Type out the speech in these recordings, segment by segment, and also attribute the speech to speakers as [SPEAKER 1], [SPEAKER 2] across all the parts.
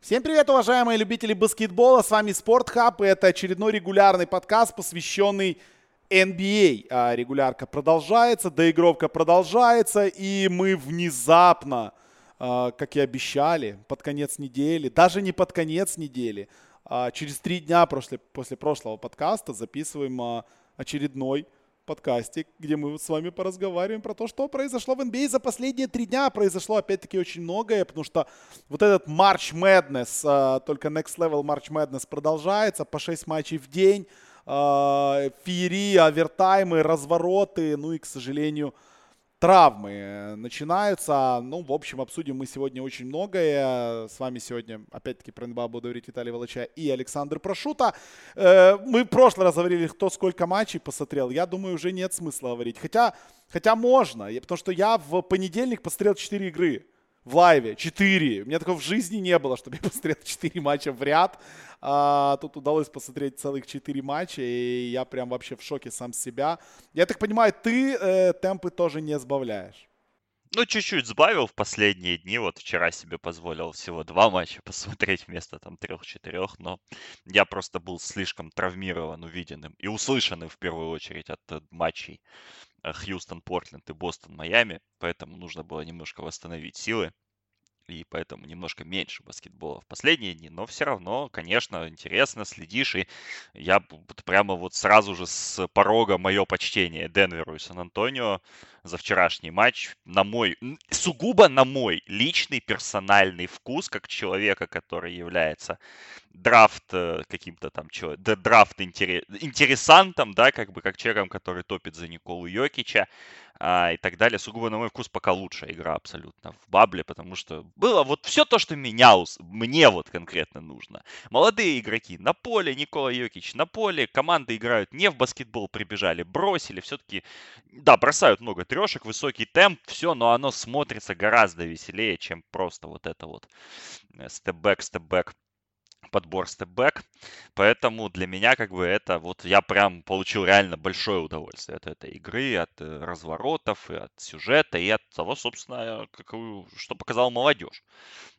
[SPEAKER 1] Всем привет, уважаемые любители баскетбола. С вами Спортхаб, и это очередной регулярный подкаст, посвященный NBA. А регулярка продолжается, доигровка продолжается, и мы внезапно, а, как и обещали, под конец недели, даже не под конец недели, а через три дня после, после прошлого подкаста записываем а, очередной подкасте, где мы с вами поразговариваем про то, что произошло в NBA за последние три дня. Произошло, опять-таки, очень многое, потому что вот этот March Madness, а, только Next Level March Madness продолжается по 6 матчей в день. А, феерии, овертаймы, развороты, ну и, к сожалению, травмы начинаются. Ну, в общем, обсудим мы сегодня очень многое. С вами сегодня, опять-таки, про НБА буду говорить Виталий Волоча и Александр Прошута. Э, мы в прошлый раз говорили, кто сколько матчей посмотрел. Я думаю, уже нет смысла говорить. Хотя, хотя можно, потому что я в понедельник посмотрел 4 игры в лайве. Четыре. У меня такого в жизни не было, чтобы я посмотрел четыре матча в ряд. А, тут удалось посмотреть целых четыре матча, и я прям вообще в шоке сам себя. Я так понимаю, ты э, темпы тоже не сбавляешь.
[SPEAKER 2] Ну, чуть-чуть сбавил в последние дни. Вот вчера себе позволил всего два матча посмотреть вместо там трех-четырех, но я просто был слишком травмирован увиденным и услышанным в первую очередь от, от матчей Э, Хьюстон, Портленд и Бостон, Майами, поэтому нужно было немножко восстановить силы и поэтому немножко меньше баскетбола в последние дни, но все равно, конечно, интересно, следишь, и я прямо вот сразу же с порога мое почтение Денверу и Сан-Антонио за вчерашний матч, на мой, сугубо на мой личный персональный вкус, как человека, который является драфт э, каким-то там, драфт интересантом, да, как бы как человеком, который топит за Николу Йокича, а, и так далее. Сугубо, на мой вкус, пока лучшая игра абсолютно в Бабле, потому что было вот все то, что меня, мне вот конкретно нужно. Молодые игроки на поле, Никола Йокич на поле, команды играют не в баскетбол, прибежали, бросили, все-таки, да, бросают много трешек, высокий темп, все, но оно смотрится гораздо веселее, чем просто вот это вот step-back, step-back подбор step-back. Поэтому для меня как бы это вот я прям получил реально большое удовольствие от этой игры, от э, разворотов, и от сюжета, и от того, собственно, какую, что показала молодежь.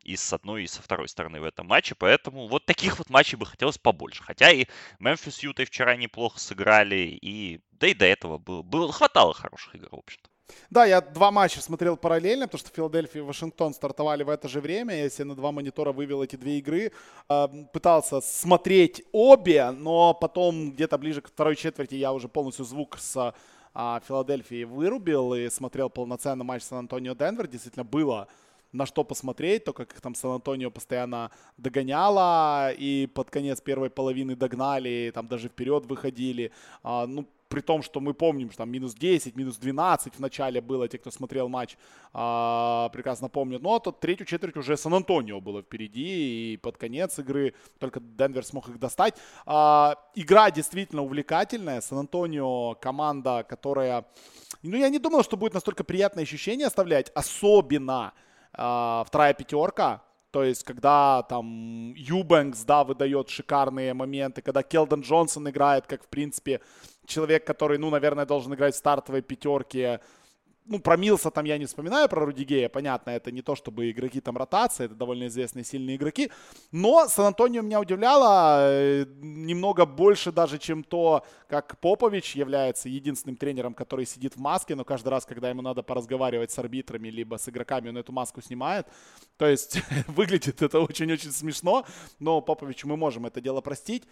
[SPEAKER 2] И с одной, и со второй стороны в этом матче. Поэтому вот таких вот матчей бы хотелось побольше. Хотя и Мемфис Ютой вчера неплохо сыграли, и да и до этого было, было хватало хороших игр, в общем-то.
[SPEAKER 1] Да, я два матча смотрел параллельно, потому что Филадельфия и Вашингтон стартовали в это же время. Я себе на два монитора вывел эти две игры. А, пытался смотреть обе, но потом где-то ближе к второй четверти я уже полностью звук с а, Филадельфии вырубил и смотрел полноценный матч Сан-Антонио-Денвер. Действительно было на что посмотреть, то как их там Сан-Антонио постоянно догоняло, и под конец первой половины догнали, там даже вперед выходили. А, ну, при том, что мы помним, что там минус 10, минус 12 в начале было, те, кто смотрел матч, а, прекрасно помнят. Но то третью четверть уже Сан-Антонио было впереди, и под конец игры только Денвер смог их достать. А, игра действительно увлекательная. Сан-Антонио команда, которая... Ну, я не думал, что будет настолько приятное ощущение оставлять, особенно а, вторая пятерка, то есть, когда там Юбэнкс, да, выдает шикарные моменты, когда Келден Джонсон играет, как, в принципе, человек, который, ну, наверное, должен играть в стартовой пятерке. Ну, про Милса там я не вспоминаю, про Рудигея, понятно, это не то, чтобы игроки там ротации, это довольно известные сильные игроки. Но Сан-Антонио меня удивляло э, немного больше даже, чем то, как Попович является единственным тренером, который сидит в маске, но каждый раз, когда ему надо поразговаривать с арбитрами, либо с игроками, он эту маску снимает. То есть выглядит это очень-очень смешно, но Поповичу мы можем это дело простить.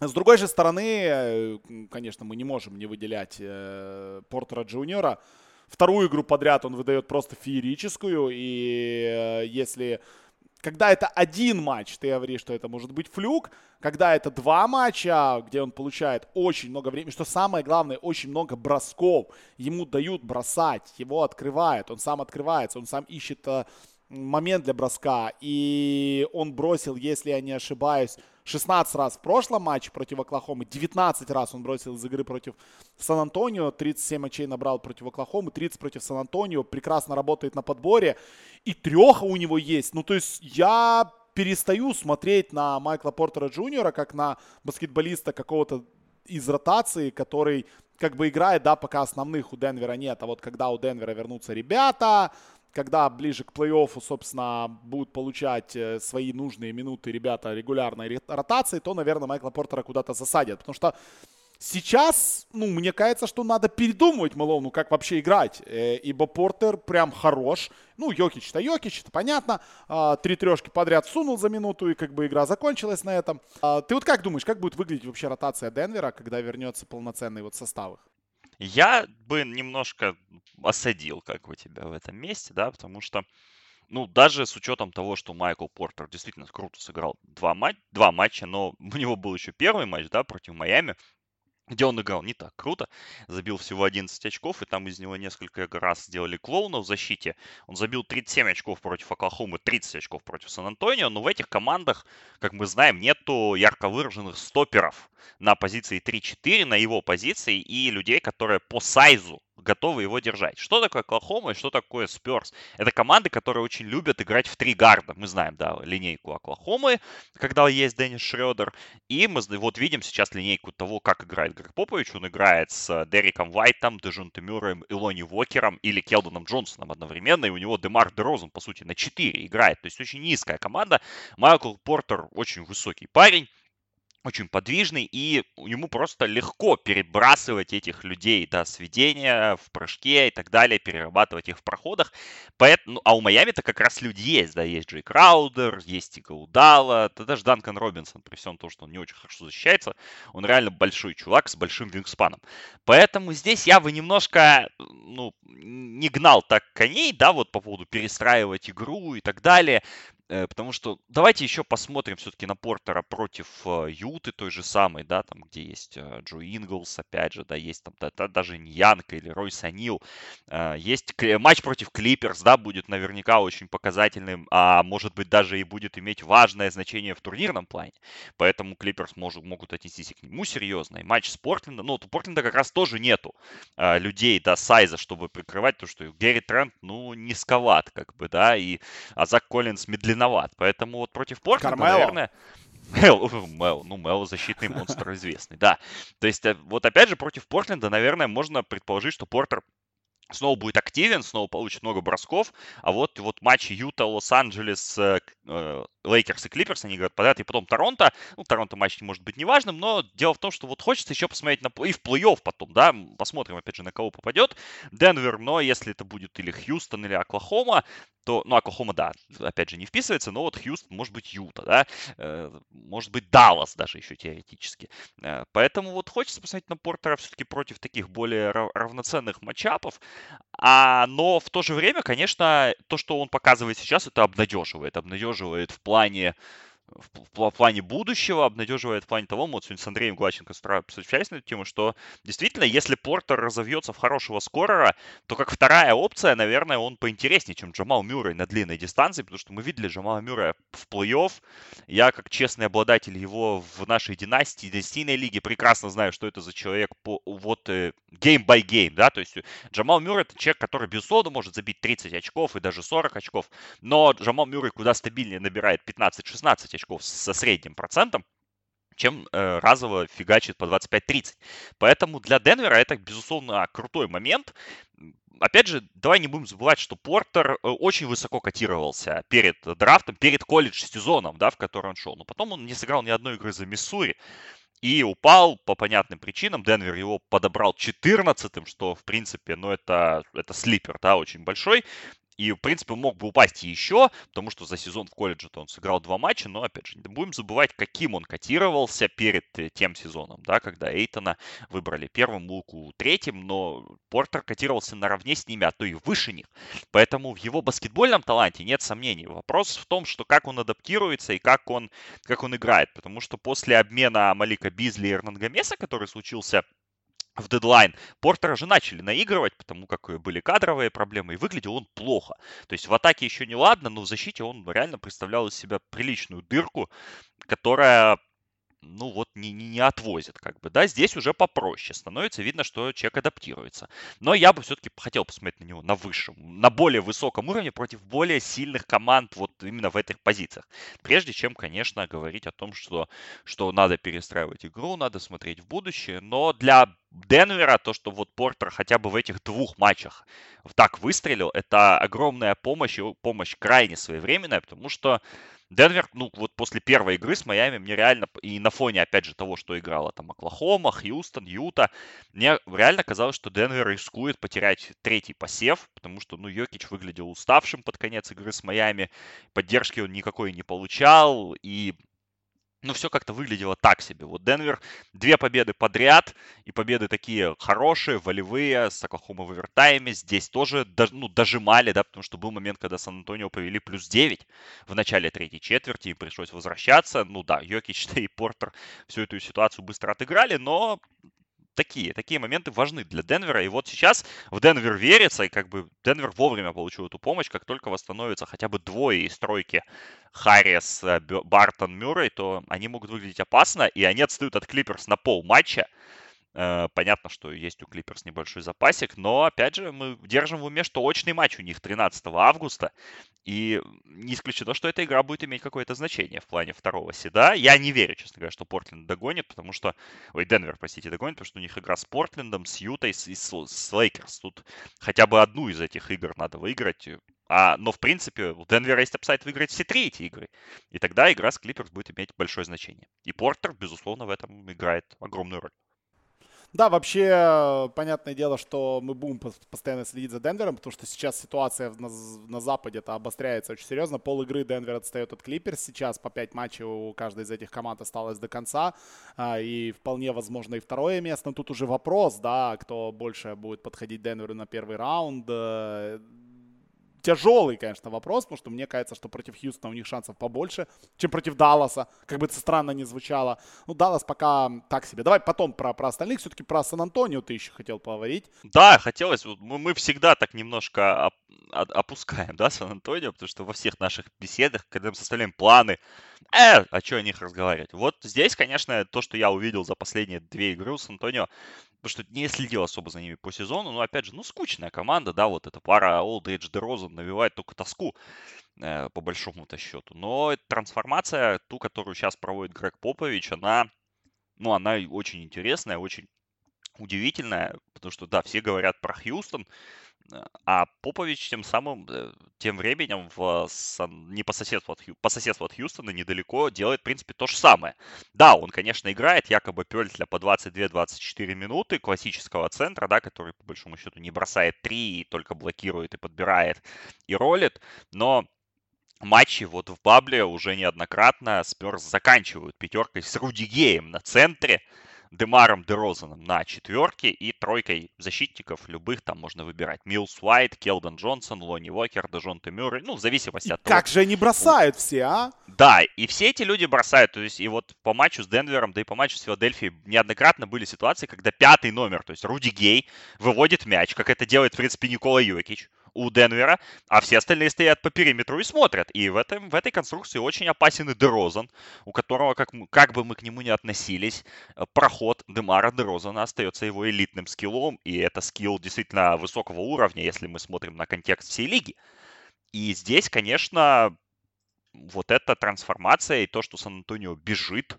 [SPEAKER 1] С другой же стороны, э, конечно, мы не можем не выделять э, Портера Джуниора. Вторую игру подряд он выдает просто феерическую. И э, если... Когда это один матч, ты говоришь, что это может быть флюк. Когда это два матча, где он получает очень много времени, что самое главное, очень много бросков. Ему дают бросать, его открывают, он сам открывается, он сам ищет момент для броска. И он бросил, если я не ошибаюсь, 16 раз в прошлом матче против Оклахомы, 19 раз он бросил из игры против Сан-Антонио, 37 очей набрал против Оклахомы, 30 против Сан-Антонио, прекрасно работает на подборе, и треха у него есть. Ну, то есть я перестаю смотреть на Майкла Портера Джуниора как на баскетболиста какого-то из ротации, который как бы играет, да, пока основных у Денвера нет, а вот когда у Денвера вернутся ребята, когда ближе к плей-оффу, собственно, будут получать э, свои нужные минуты ребята регулярной ротации, то, наверное, Майкла Портера куда-то засадят. Потому что Сейчас, ну, мне кажется, что надо передумывать Малону, как вообще играть. Э, ибо Портер прям хорош. Ну, Йокич-то Йокич, это понятно. А, три трешки подряд сунул за минуту, и как бы игра закончилась на этом. А, ты вот как думаешь, как будет выглядеть вообще ротация Денвера, когда вернется полноценный вот состав их?
[SPEAKER 2] Я бы немножко осадил, как бы тебя в этом месте, да, потому что ну, даже с учетом того, что Майкл Портер действительно круто сыграл два, матч, два матча, но у него был еще первый матч, да, против Майами, где он играл не так круто, забил всего 11 очков, и там из него несколько раз сделали клоуна в защите. Он забил 37 очков против Оклахомы, 30 очков против Сан-Антонио, но в этих командах, как мы знаем, нету ярко выраженных стоперов на позиции 3-4, на его позиции, и людей, которые по сайзу готовы его держать. Что такое Оклахома и что такое Сперс? Это команды, которые очень любят играть в три гарда. Мы знаем, да, линейку Оклахомы, когда есть Деннис Шредер. И мы вот видим сейчас линейку того, как играет Грег Попович. Он играет с Дериком Вайтом, Дежонте Мюрреем, Илони Уокером или Келдоном Джонсоном одновременно. И у него Демар Дерозен, по сути, на 4 играет. То есть очень низкая команда. Майкл Портер очень высокий парень очень подвижный, и ему просто легко перебрасывать этих людей до сведения в прыжке и так далее, перерабатывать их в проходах. Поэтому, ну, а у Майами-то как раз люди есть, да, есть Джей Краудер, есть Ига Удала, да даже Данкан Робинсон, при всем том, что он не очень хорошо защищается, он реально большой чувак с большим вингспаном. Поэтому здесь я бы немножко, ну, не гнал так коней, да, вот по поводу перестраивать игру и так далее. Э, потому что давайте еще посмотрим все-таки на Портера против э, Юты той же самой, да, там, где есть э, Джо Инглс, опять же, да, есть там да, да, даже Ньянка или Рой Санил. Есть матч против Клиперс, да, будет наверняка очень показательным, а может быть даже и будет иметь важное значение в турнирном плане. Поэтому Клиперс может, могут отнестись к нему серьезно. И матч с Портлендом, ну, вот у Портленда как раз тоже нету людей, да, сайза, чтобы прикрывать, то, что Гэри Трент, ну, низковат, как бы, да, и А Зак Коллинс медленно виноват. Поэтому вот против Портленда, наверное... Мело, Мело, ну, Мело защитный монстр известный, да. То есть, э, вот опять же, против Портленда, наверное, можно предположить, что Портер снова будет активен, снова получит много бросков, а вот, вот матчи Юта, Лос-Анджелес, э, э, Лейкерс и Клиперс, они говорят подряд, и потом Торонто. Ну, Торонто матч не может быть неважным, но дело в том, что вот хочется еще посмотреть на, и в плей-офф потом, да, посмотрим, опять же, на кого попадет Денвер, но если это будет или Хьюстон, или Оклахома, то, ну, Оклахома, да, опять же, не вписывается, но вот Хьюстон, может быть, Юта, да, э, может быть, Даллас даже еще теоретически. Э, поэтому вот хочется посмотреть на Портера все-таки против таких более равноценных матчапов, а, но в то же время, конечно, то, что он показывает сейчас, это обнадеживает, обнадеживает в плане плане в, в плане будущего, обнадеживает в плане того, мы вот сегодня с Андреем Глаченко встречались на эту тему, что действительно, если Портер разовьется в хорошего скорера, то как вторая опция, наверное, он поинтереснее, чем Джамал Мюррей на длинной дистанции, потому что мы видели Джамала Мюррея в плей-офф. Я, как честный обладатель его в нашей династии, династийной лиге, прекрасно знаю, что это за человек по вот э, game by game, да, то есть Джамал Мюррей это человек, который, безусловно, может забить 30 очков и даже 40 очков, но Джамал Мюррей куда стабильнее набирает 15-16 очков со средним процентом, чем э, разово фигачит по 25-30. Поэтому для Денвера это, безусловно, крутой момент. Опять же, давай не будем забывать, что Портер э, очень высоко котировался перед драфтом, перед колледж-сезоном, да, в который он шел. Но потом он не сыграл ни одной игры за Миссури и упал по понятным причинам. Денвер его подобрал 14-м, что, в принципе, ну, это, это слипер, да, очень большой. И, в принципе, мог бы упасть еще, потому что за сезон в колледже он сыграл два матча, но, опять же, не будем забывать, каким он котировался перед э, тем сезоном, да, когда Эйтона выбрали первым, Луку третьим, но Портер котировался наравне с ними, а то и выше них. Поэтому в его баскетбольном таланте нет сомнений. Вопрос в том, что как он адаптируется и как он, как он играет, потому что после обмена Малика Бизли и Эрнангамеса, который случился в дедлайн Портера же начали наигрывать, потому как были кадровые проблемы, и выглядел он плохо. То есть в атаке еще не ладно, но в защите он реально представлял из себя приличную дырку, которая ну вот не, не, не отвозит как бы, да, здесь уже попроще, становится видно, что человек адаптируется. Но я бы все-таки хотел посмотреть на него на высшем, на более высоком уровне против более сильных команд вот именно в этих позициях. Прежде чем, конечно, говорить о том, что, что надо перестраивать игру, надо смотреть в будущее, но для Денвера, то, что вот Портер хотя бы в этих двух матчах так выстрелил, это огромная помощь, помощь крайне своевременная, потому что Денвер, ну, вот после первой игры с Майами мне реально, и на фоне, опять же, того, что играла там Оклахома, Хьюстон, Юта, мне реально казалось, что Денвер рискует потерять третий посев, потому что, ну, Йокич выглядел уставшим под конец игры с Майами, поддержки он никакой не получал, и ну, все как-то выглядело так себе. Вот Денвер две победы подряд, и победы такие хорошие, волевые, с Оклахома в овертайме. Здесь тоже ну, дожимали, да, потому что был момент, когда Сан-Антонио повели плюс 9 в начале третьей четверти, и пришлось возвращаться. Ну да, Йокич и Портер всю эту ситуацию быстро отыграли, но такие, такие моменты важны для Денвера. И вот сейчас в Денвер верится, и как бы Денвер вовремя получил эту помощь, как только восстановится хотя бы двое из тройки Харрис, э, Бартон, Мюррей, то они могут выглядеть опасно, и они отстают от Клиперс на пол матча. Э, понятно, что есть у Клиперс небольшой запасик, но, опять же, мы держим в уме, что очный матч у них 13 августа, и не исключено, что эта игра будет иметь какое-то значение в плане второго seed а. Я не верю, честно говоря, что Портленд догонит, потому что... Ой, Денвер, простите, догонит, потому что у них игра с Портлендом, с Ютой и с, с Лейкерс. Тут хотя бы одну из этих игр надо выиграть. А, но, в принципе, у Денвера есть upside выиграть все три эти игры. И тогда игра с Клиперс будет иметь большое значение. И Портер, безусловно, в этом играет огромную роль.
[SPEAKER 1] Да, вообще, понятное дело, что мы будем постоянно следить за Денвером, потому что сейчас ситуация на, на Западе это обостряется очень серьезно. Пол игры Денвер отстает от Клиперс. Сейчас по 5 матчей у каждой из этих команд осталось до конца. А, и вполне возможно и второе место. Но тут уже вопрос, да, кто больше будет подходить Денверу на первый раунд э, тяжелый, конечно, вопрос, потому что мне кажется, что против Хьюстона у них шансов побольше, чем против Далласа, как бы это странно не звучало. Ну, Даллас пока так себе. Давай потом про, про остальных, все-таки про Сан-Антонио ты еще хотел поговорить.
[SPEAKER 2] Да, хотелось. Мы, мы всегда так немножко оп- опускаем, да, Сан-Антонио, потому что во всех наших беседах, когда мы составляем планы, э, а что о них разговаривать? Вот здесь, конечно, то, что я увидел за последние две игры у Сан-Антонио, потому что не следил особо за ними по сезону, но опять же, ну, скучная команда, да, вот эта пара Олдридж Дерозан навевает только тоску э, по большому-то счету. Но трансформация, ту, которую сейчас проводит Грег Попович, она, ну, она очень интересная, очень удивительная, потому что, да, все говорят про Хьюстон, а Попович тем самым, э, тем временем в, не по соседству, от, по соседству от Хьюстона недалеко делает, в принципе, то же самое. Да, он, конечно, играет якобы Пельтля по 22-24 минуты классического центра, да, который, по большому счету, не бросает 3, только блокирует и подбирает и ролит, но матчи вот в Бабле уже неоднократно Сперс заканчивают пятеркой с Руди Геем на центре, Демаром Дерозаном на четверке и тройкой защитников любых там можно выбирать. Милс Уайт, Келден Джонсон, Лони Уокер, Дежон Мюррей, ну, в зависимости от
[SPEAKER 1] того. Как же они бросают все, а?
[SPEAKER 2] Да, и все эти люди бросают. То есть и вот по матчу с Денвером, да и по матчу с Филадельфией неоднократно были ситуации, когда пятый номер, то есть Руди Гей, выводит мяч, как это делает, в принципе, Никола Йокич у Денвера, а все остальные стоят по периметру и смотрят. И в, этом, в этой конструкции очень опасен и Дерозан, у которого, как, как бы мы к нему ни относились, э, проход Демара Дерозана остается его элитным скиллом, и это скилл действительно высокого уровня, если мы смотрим на контекст всей лиги. И здесь, конечно, вот эта трансформация и то, что Сан-Антонио бежит,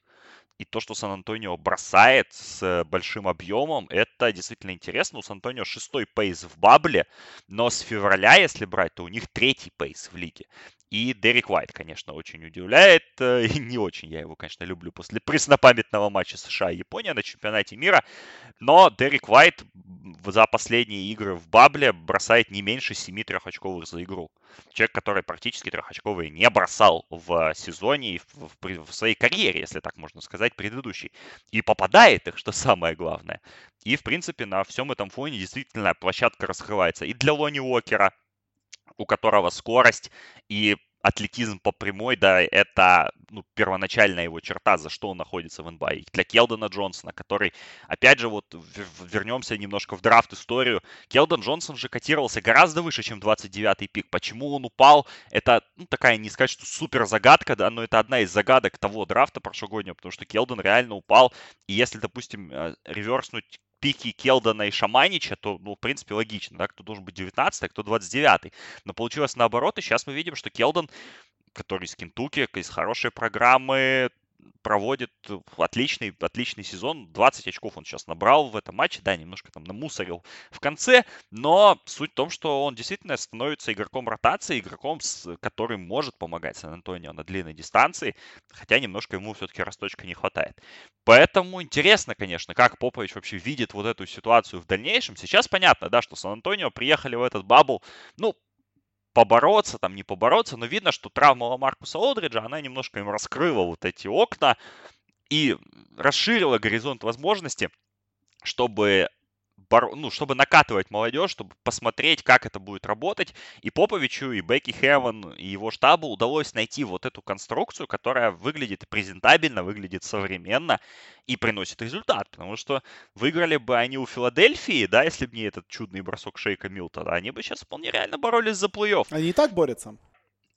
[SPEAKER 2] и то, что Сан-Антонио бросает с большим объемом, это действительно интересно. У Сан-Антонио шестой пейс в бабле, но с февраля, если брать, то у них третий пейс в лиге. И Дерек Уайт, конечно, очень удивляет. Э, и не очень я его, конечно, люблю после преснопамятного матча США и Япония на чемпионате мира. Но Дерек Уайт за последние игры в Бабле бросает не меньше 7 трехочковых за игру. Человек, который практически трехочковые не бросал в сезоне и в, в, в своей карьере, если так можно сказать, предыдущей. И попадает их, что самое главное. И, в принципе, на всем этом фоне действительно площадка раскрывается и для Лони Уокера, у которого скорость и атлетизм по прямой, да, это ну, первоначальная его черта, за что он находится в НБА. Для Келдона Джонсона, который, опять же, вот вернемся немножко в драфт историю, Келдон Джонсон же котировался гораздо выше, чем 29-й пик. Почему он упал? Это ну, такая, не сказать, что супер загадка, да, но это одна из загадок того драфта прошлогоднего, потому что Келдон реально упал. И если, допустим, э, реверснуть пики Келдона и Шаманича, то, ну, в принципе, логично, да, кто должен быть 19 а кто 29 Но получилось наоборот, и сейчас мы видим, что Келдон, который из Кентуки, из хорошей программы, проводит отличный, отличный сезон. 20 очков он сейчас набрал в этом матче. Да, немножко там намусорил в конце. Но суть в том, что он действительно становится игроком ротации, игроком, который может помогать Сан-Антонио на длинной дистанции. Хотя немножко ему все-таки росточка не хватает. Поэтому интересно, конечно, как Попович вообще видит вот эту ситуацию в дальнейшем. Сейчас понятно, да, что Сан-Антонио приехали в этот бабл, ну, побороться, там не побороться, но видно, что травма Маркуса Олдриджа, она немножко им раскрыла вот эти окна и расширила горизонт возможностей, чтобы ну, чтобы накатывать молодежь, чтобы посмотреть, как это будет работать. И Поповичу, и Бекки Хеван, и его штабу удалось найти вот эту конструкцию, которая выглядит презентабельно, выглядит современно и приносит результат. Потому что выиграли бы они у Филадельфии, да, если бы не этот чудный бросок Шейка Милтона, они бы сейчас вполне реально боролись за плей-офф.
[SPEAKER 1] Они и так борются.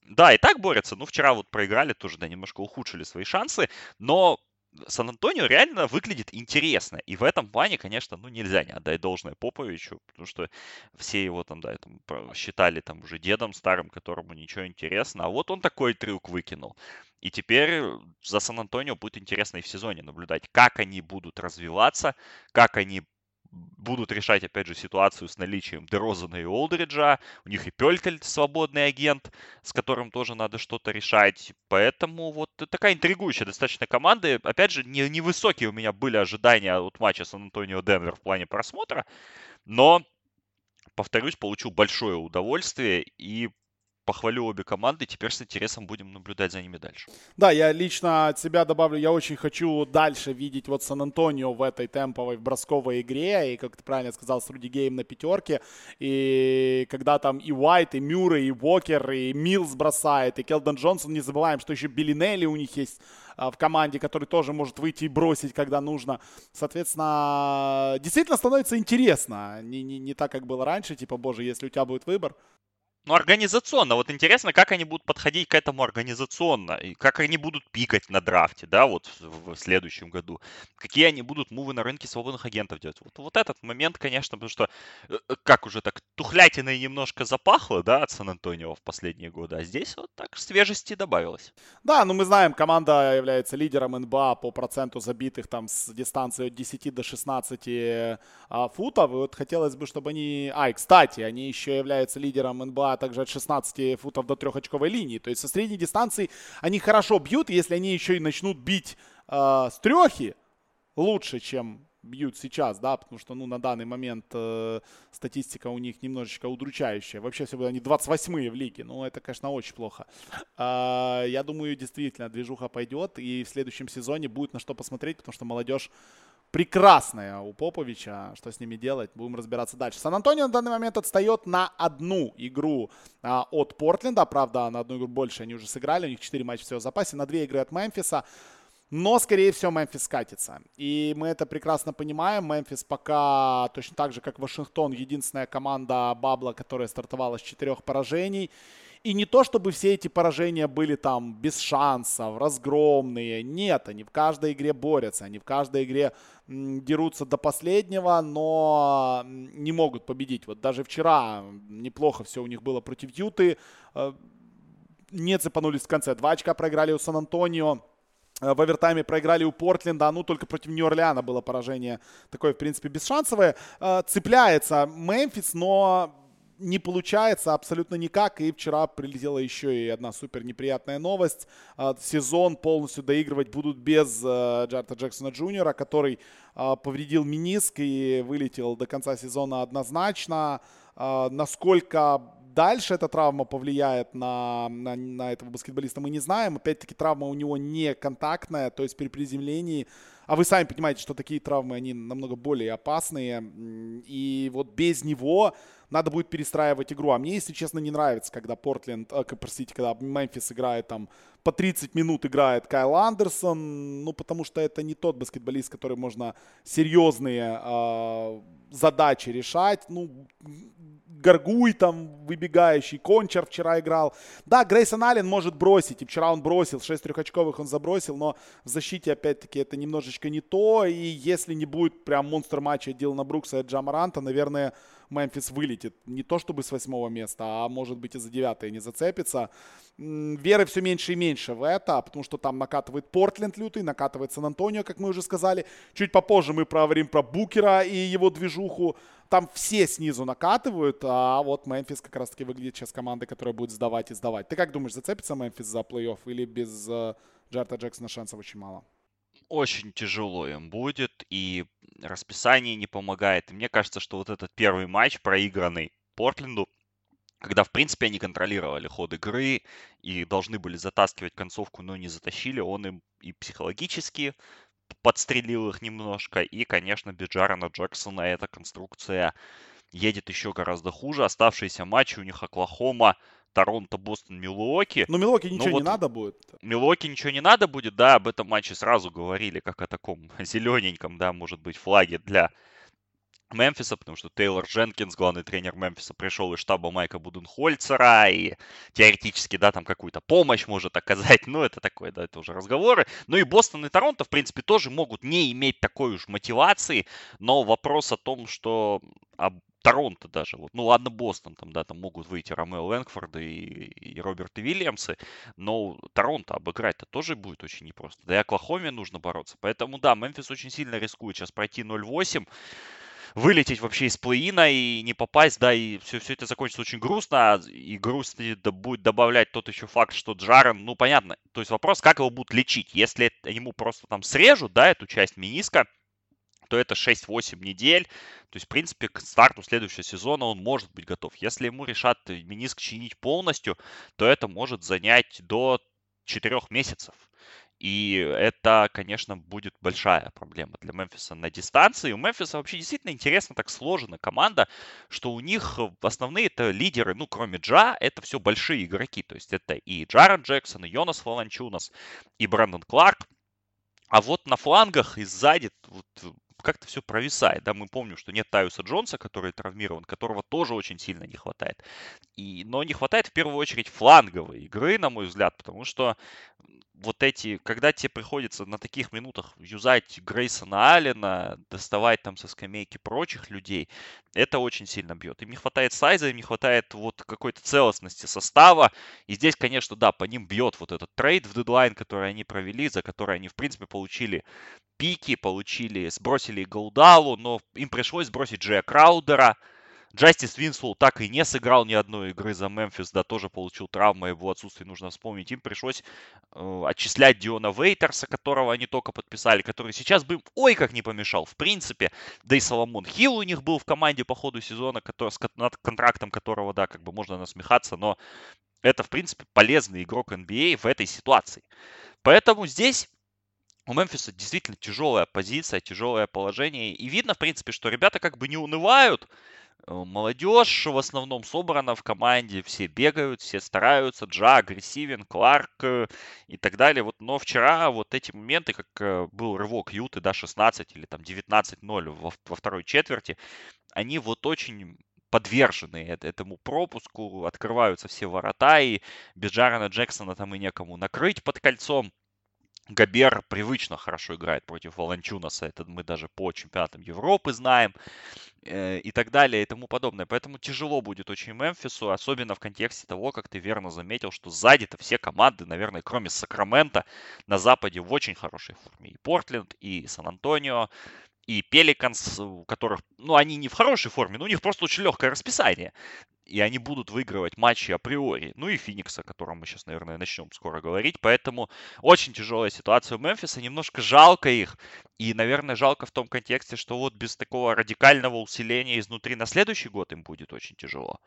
[SPEAKER 2] Да, и так борются. Ну, вчера вот проиграли, тоже, да, немножко ухудшили свои шансы. Но Сан-Антонио реально выглядит интересно. И в этом плане, конечно, ну нельзя не отдать должное Поповичу, потому что все его там, да, там, считали там уже дедом старым, которому ничего интересно. А вот он такой трюк выкинул. И теперь за Сан-Антонио будет интересно и в сезоне наблюдать, как они будут развиваться, как они будут решать, опять же, ситуацию с наличием Дерозана и Олдриджа. У них и Пелькель свободный агент, с которым тоже надо что-то решать. Поэтому вот такая интригующая достаточно команда. Опять же, не, невысокие у меня были ожидания от матча Сан-Антонио-Денвер в плане просмотра. Но, повторюсь, получил большое удовольствие и похвалю обе команды. Теперь с интересом будем наблюдать за ними дальше.
[SPEAKER 1] Да, я лично от себя добавлю, я очень хочу дальше видеть вот Сан-Антонио в этой темповой бросковой игре. И, как ты правильно сказал, с Руди Гейм на пятерке. И когда там и Уайт, и Мюррей, и Уокер, и Милс бросает, и Келдон Джонсон, не забываем, что еще Беллинелли у них есть а, в команде, который тоже может выйти и бросить, когда нужно. Соответственно, действительно становится интересно. Не, не, не так, как было раньше, типа, боже, если у тебя будет выбор,
[SPEAKER 2] ну, организационно. Вот интересно, как они будут подходить к этому организационно. И как они будут пикать на драфте, да, вот в, в следующем году. Какие они будут мувы на рынке свободных агентов делать. Вот, вот этот момент, конечно, потому что, э, э, как уже так, тухлятиной немножко запахло, да, от Сан-Антонио в последние годы. А здесь вот так свежести добавилось.
[SPEAKER 1] Да, ну мы знаем, команда является лидером НБА по проценту забитых там с дистанции от 10 до 16 а, футов. И вот хотелось бы, чтобы они... А, и, кстати, они еще являются лидером НБА также от 16 футов до трехочковой линии. То есть со средней дистанции они хорошо бьют, если они еще и начнут бить э, с трехи лучше, чем бьют сейчас, да, потому что, ну, на данный момент э, статистика у них немножечко удручающая. Вообще, всего они 28-е в лиге, ну, это, конечно, очень плохо. Э, я думаю, действительно, движуха пойдет, и в следующем сезоне будет на что посмотреть, потому что молодежь прекрасная у Поповича. Что с ними делать, будем разбираться дальше. Сан-Антонио на данный момент отстает на одну игру а, от Портленда. Правда, на одну игру больше они уже сыграли. У них 4 матча всего в запасе. На 2 игры от Мемфиса. Но, скорее всего, Мемфис катится. И мы это прекрасно понимаем. Мемфис пока, точно так же, как Вашингтон, единственная команда Бабла, которая стартовала с четырех поражений. И не то, чтобы все эти поражения были там без шансов, разгромные. Нет, они в каждой игре борются, они в каждой игре дерутся до последнего, но не могут победить. Вот даже вчера неплохо все у них было против Юты. Э, не цепанулись в конце. Два очка проиграли у Сан-Антонио. Э, в овертайме проиграли у Портленда, ну только против Нью-Орлеана было поражение такое, в принципе, бесшансовое. Э, цепляется Мемфис, но не получается абсолютно никак. И вчера прилетела еще и одна супер неприятная новость. А, сезон полностью доигрывать будут без э, Джарта Джексона Джуниора, который а, повредил миниск и вылетел до конца сезона однозначно. А, насколько дальше эта травма повлияет на, на, на этого баскетболиста, мы не знаем. Опять-таки, травма у него не контактная, то есть при приземлении а вы сами понимаете, что такие травмы, они намного более опасные. И вот без него надо будет перестраивать игру. А мне, если честно, не нравится, когда Портленд, э, простите, когда Мемфис играет там по 30 минут играет Кайл Андерсон, ну, потому что это не тот баскетболист, который можно серьезные э, задачи решать. Ну, Гаргуй там выбегающий, Кончар вчера играл. Да, Грейсон Аллен может бросить, и вчера он бросил, 6 трехочковых он забросил, но в защите, опять-таки, это немножечко не то, и если не будет прям монстр матча Дилана Брукса и Джамаранта, наверное, Мемфис вылетит. Не то чтобы с восьмого места, а может быть и за девятое не зацепится. Веры все меньше и меньше в это, потому что там накатывает Портленд лютый, накатывает Сан-Антонио, как мы уже сказали. Чуть попозже мы поговорим про Букера и его движуху. Там все снизу накатывают, а вот Мемфис как раз-таки выглядит сейчас командой, которая будет сдавать и сдавать. Ты как думаешь, зацепится Мемфис за плей-офф или без э, Джарта Джексона шансов очень мало?
[SPEAKER 2] Очень тяжело им будет, и расписание не помогает. И мне кажется, что вот этот первый матч, проигранный Портленду, когда, в принципе, они контролировали ход игры и должны были затаскивать концовку, но не затащили, он им и психологически подстрелил их немножко. И, конечно, без Джарена Джексона эта конструкция едет еще гораздо хуже. Оставшиеся матчи у них Оклахома, Торонто, Бостон, Милуоки.
[SPEAKER 1] Но Милуоки ничего Но не вот надо будет.
[SPEAKER 2] Милуоки ничего не надо будет, да, об этом матче сразу говорили, как о таком зелененьком, да, может быть, флаге для Мемфиса, потому что Тейлор Дженкинс, главный тренер Мемфиса, пришел из штаба Майка Буденхольцера и теоретически, да, там какую-то помощь может оказать, ну, это такое, да, это уже разговоры. Ну и Бостон и Торонто, в принципе, тоже могут не иметь такой уж мотивации, но вопрос о том, что об Торонто даже, вот, ну ладно, Бостон, там, да, там могут выйти Ромео Лэнгфорда и, и Роберт Вильямсы, но Торонто обыграть-то тоже будет очень непросто. Да и Оклахоме нужно бороться. Поэтому, да, Мемфис очень сильно рискует сейчас пройти 0-8 вылететь вообще из плей-ина и не попасть, да, и все, все это закончится очень грустно, и грустно будет добавлять тот еще факт, что Джарен, ну, понятно, то есть вопрос, как его будут лечить, если ему просто там срежут, да, эту часть миниска, то это 6-8 недель. То есть, в принципе, к старту следующего сезона он может быть готов. Если ему решат миниск чинить полностью, то это может занять до 4 месяцев. И это, конечно, будет большая проблема для Мемфиса на дистанции. У Мемфиса вообще действительно интересно так сложена команда, что у них основные это лидеры, ну, кроме Джа, это все большие игроки. То есть это и Джарен Джексон, и Йонас Воланчунас, и Брэндон Кларк. А вот на флангах и сзади вот, как-то все провисает. Да, мы помним, что нет Таюса Джонса, который травмирован, которого тоже очень сильно не хватает. И, но не хватает в первую очередь фланговой игры, на мой взгляд, потому что вот эти, когда тебе приходится на таких минутах юзать Грейсона Аллена, доставать там со скамейки прочих людей, это очень сильно бьет. Им не хватает сайза, им не хватает вот какой-то целостности состава. И здесь, конечно, да, по ним бьет вот этот трейд в дедлайн, который они провели, за который они, в принципе, получили пики, получили, сбросили Игудалу, но им пришлось сбросить Джея Краудера, Джастис Винслоу так и не сыграл ни одной игры за Мемфис, да, тоже получил травму, его отсутствие нужно вспомнить. Им пришлось э, отчислять Диона Вейтерса, которого они только подписали, который сейчас бы, ой, как не помешал, в принципе. Да и Соломон Хилл у них был в команде по ходу сезона, который, с над контрактом которого, да, как бы можно насмехаться, но это, в принципе, полезный игрок NBA а в этой ситуации. Поэтому здесь у Мемфиса действительно тяжелая позиция, тяжелое положение. И видно, в принципе, что ребята как бы не унывают, молодежь в основном собрана в команде, все бегают, все стараются, Джа, агрессивен, Кларк э, и так далее. Вот, но вчера вот эти моменты, как э, был рывок Юты, да, 16 или там 19-0 во, во второй четверти, они вот очень подвержены этому пропуску, открываются все ворота, и без Джарена Джексона там и некому накрыть под кольцом. Габер привычно хорошо играет против Волончунаса, это мы даже по чемпионатам Европы знаем, э, и так далее, и тому подобное. Поэтому тяжело будет очень Мемфису, особенно в контексте того, как ты верно заметил, что сзади-то все команды, наверное, кроме Сакрамента, на Западе в очень хорошей форме. И Портленд, и Сан-Антонио, и Пеликанс, у которых, ну, они не в хорошей форме, но у них просто очень легкое расписание и они будут выигрывать матчи априори. Ну и Феникса, о котором мы сейчас, наверное, начнем скоро говорить. Поэтому очень тяжелая ситуация у Мемфиса. Немножко жалко их. И, наверное, жалко в том контексте, что вот без такого радикального усиления изнутри на следующий год им будет очень тяжело.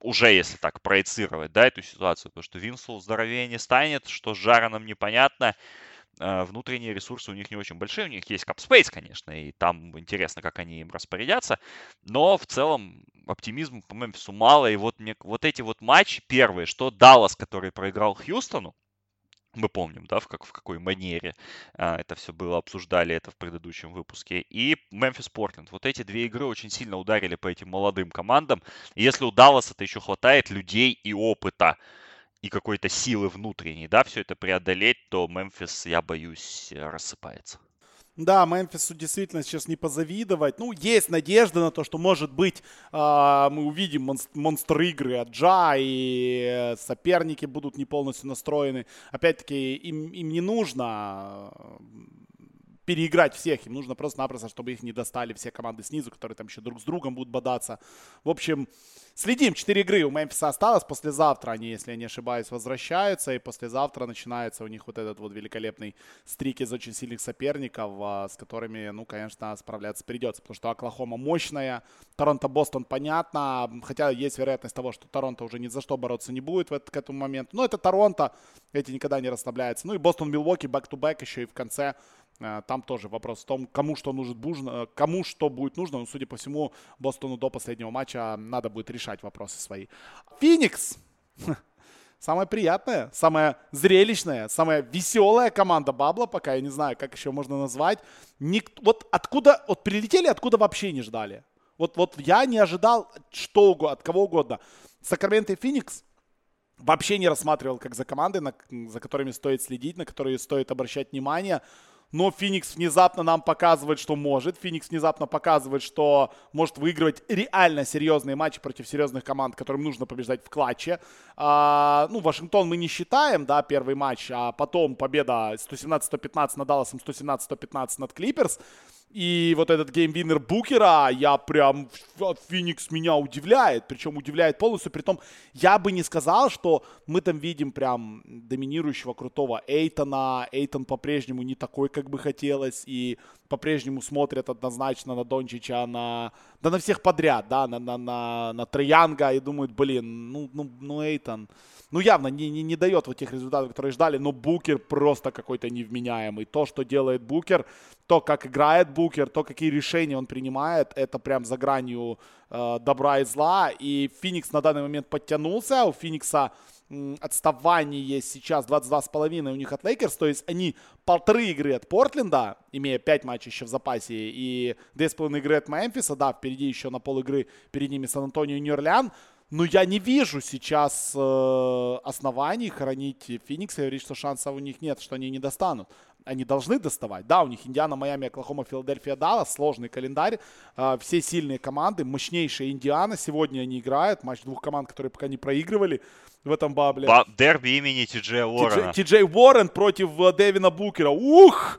[SPEAKER 2] Уже если так проецировать, да, эту ситуацию. Потому что Винсул здоровее не станет, что с Жараном непонятно. А, внутренние ресурсы у них не очень большие, у них есть капспейс, конечно, и там интересно, как они им распорядятся, но в целом оптимизма по Мемфису мало, и вот, мне, вот эти вот матчи первые, что Даллас, который проиграл Хьюстону, мы помним, да, в, как, в какой манере а, это все было, обсуждали это в предыдущем выпуске. И Мемфис Портленд. Вот эти две игры очень сильно ударили по этим молодым командам. Если у Далласа-то еще хватает людей и опыта, и какой-то силы внутренней, да, все это преодолеть, то Мемфис, я боюсь, рассыпается.
[SPEAKER 1] Да, Мемфису действительно сейчас не позавидовать. Ну, есть надежда на то, что, может быть, э, мы увидим монстр игры от Джа, и соперники будут не полностью настроены. Опять-таки, им, им не нужно переиграть всех. Им нужно просто-напросто, чтобы их не достали все команды снизу, которые там еще друг с другом будут бодаться. В общем, следим. Четыре игры у Мемфиса осталось. Послезавтра они, если я не ошибаюсь, возвращаются. И послезавтра начинается у них вот этот вот великолепный streak из очень сильных соперников, а, с которыми, ну, конечно, справляться придется. Потому что Оклахома мощная. Торонто-Бостон понятно. Хотя есть вероятность того, что Торонто уже ни за что бороться не будет в этот, к этому моменту. Но это Торонто. Эти никогда не расслабляются. Ну и Бостон-Милвоки back-to-back еще и в конце там тоже вопрос в том, кому что нужно, э, кому что будет нужно. Но, судя по всему, Бостону до последнего матча надо будет решать вопросы свои. Феникс! Самая приятная, самая зрелищная, самая веселая команда Бабла, пока я не знаю, как еще можно назвать. Ник... Вот откуда, вот прилетели, откуда вообще не ждали. Вот, вот я не ожидал что угодно, от кого угодно. Сакраменто и Феникс вообще не рассматривал как за команды, на, за которыми стоит следить, на которые стоит обращать внимание но Феникс внезапно нам показывает, что может. Феникс внезапно показывает, что может выигрывать реально серьезные матчи против серьезных команд, которым нужно побеждать в clutch е. А, ну, Вашингтон мы не считаем, да, первый матч, а потом победа 117-115 над Далласом, 117-115 над Клиперс. И вот этот game winner Букера, я прям, Феникс меня удивляет, причем удивляет полностью, при том я бы не сказал, что мы там видим прям доминирующего крутого Эйтона, Эйтон по-прежнему не такой, как бы хотелось, и по-прежнему смотрят однозначно на Дончича, на, да на всех подряд, да, на, на, на, на Трэя Янга и думают, блин, ну, ну, ну Эйтон, ну явно не, не, не дает вот тех результатов, которые ждали, но Букер просто какой-то невменяемый. То, что делает Букер, то, как играет Букер, то, какие решения он принимает, это прям за гранью э, добра и зла. И Феникс на данный момент подтянулся, у Феникса отставание сейчас 22,5 у них от Лейкерс, то есть они полторы игры от Портленда, имея 5 матчей еще в запасе, и 2,5 игры от Мемфиса, да, впереди еще на пол игры перед ними Сан-Антонио и Нью-Орлеан, но я не вижу сейчас э, оснований хранить Феникс и говорить, что шансов у них нет, что они не достанут. Они должны доставать. Да, у них Индиана, Майами, Оклахома, Филадельфия, Даллас. Сложный календарь. Э, все сильные команды. Мощнейшая Индиана. Сегодня они играют. Матч двух команд, которые пока не проигрывали в этом бабле. Ба-
[SPEAKER 2] дерби имени Ти Джей Уоррена.
[SPEAKER 1] Ти Джей Уоррен против э, Дэвина Букера. Ух!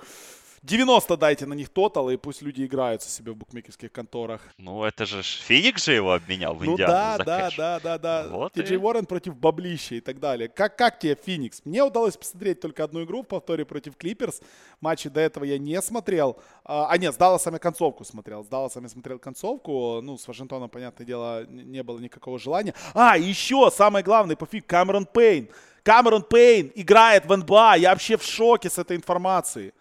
[SPEAKER 1] 90 дайте на них тотал, и пусть люди играются себе в букмекерских конторах.
[SPEAKER 2] Ну, это же Феникс же его обменял в
[SPEAKER 1] ну,
[SPEAKER 2] Индиану.
[SPEAKER 1] да, да, да, да, да. Вот Ти Джей и... Уоррен против Баблища и так далее. Как, как тебе Феникс? Мне удалось посмотреть только одну игру в повторе против Клиперс. Матчи до этого я не смотрел. А, а нет, с Далласами концовку смотрел. С Далласами смотрел концовку. Ну, с Вашингтоном, понятное дело, не было никакого желания. А, еще самое главное по фиг, Камерон Пейн. Камерон Пейн играет в НБА. Я вообще в шоке с этой информацией.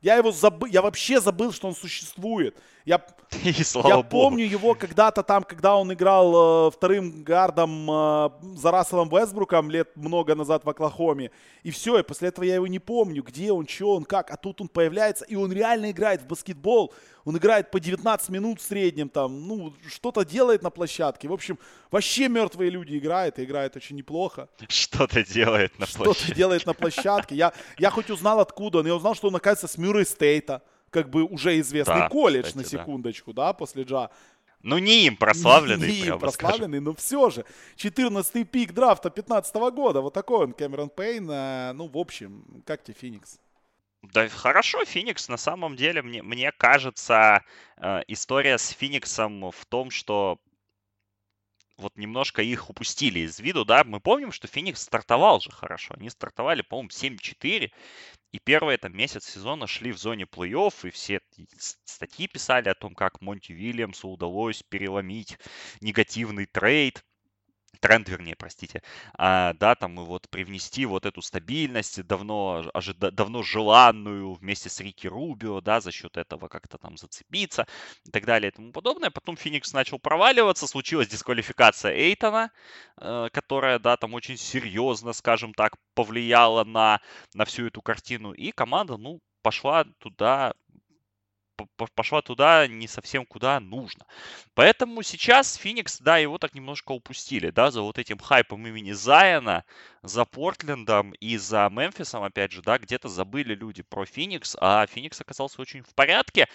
[SPEAKER 1] Я его забыл, я вообще забыл, что он существует. Я,
[SPEAKER 2] И,
[SPEAKER 1] я
[SPEAKER 2] Богу.
[SPEAKER 1] помню его когда-то там, когда он играл э, вторым гардом э, за Расселом Вестбруком лет много назад в Оклахоме. И все, и после этого я его не помню, где он, что он, как. А тут он появляется, и он реально играет в баскетбол. Он играет по 19 минут в среднем там, ну, что-то делает на площадке. В общем, вообще мертвые люди играют, и играет очень неплохо.
[SPEAKER 2] Что-то делает на площадке.
[SPEAKER 1] Что-то делает на площадке. Я, я хоть узнал, откуда он. Я узнал, что он, оказывается, с Мюррей Стейта как бы уже известный да, колледж, кстати, на секундочку, да. да, после Джа.
[SPEAKER 2] Ну, не им прославленный,
[SPEAKER 1] Не им прославленный, но все же. 14-й пик драфта 15 года. Вот такой он, Кэмерон Пейн. Э, ну, в общем, как тебе Феникс?
[SPEAKER 2] Да, хорошо, Феникс, на самом деле, мне, мне кажется, э, история с Фениксом в том, что вот немножко их упустили из виду, да, мы помним, что Феникс стартовал же хорошо, они стартовали, по-моему, 7-4, и первый там месяц сезона шли в зоне плей-офф, и все статьи писали о том, как Монти Вильямсу удалось переломить негативный трейд, тренд, вернее, простите, а, да, там вот привнести вот эту стабильность, давно, ожида, давно желанную вместе с Рики Рубио, да, за счет этого как-то там зацепиться и так далее и тому подобное. Потом Феникс начал проваливаться, случилась дисквалификация Эйтона, э, которая, да, там очень серьезно, скажем так, повлияла на, на всю эту картину, и команда, ну, пошла туда пошла туда не совсем куда нужно. Поэтому сейчас Феникс, да, его так немножко упустили, да, за вот этим хайпом имени Зайона, за Портлендом и за Мемфисом, опять же, да, где-то забыли люди про Феникс, а Феникс оказался очень в порядке.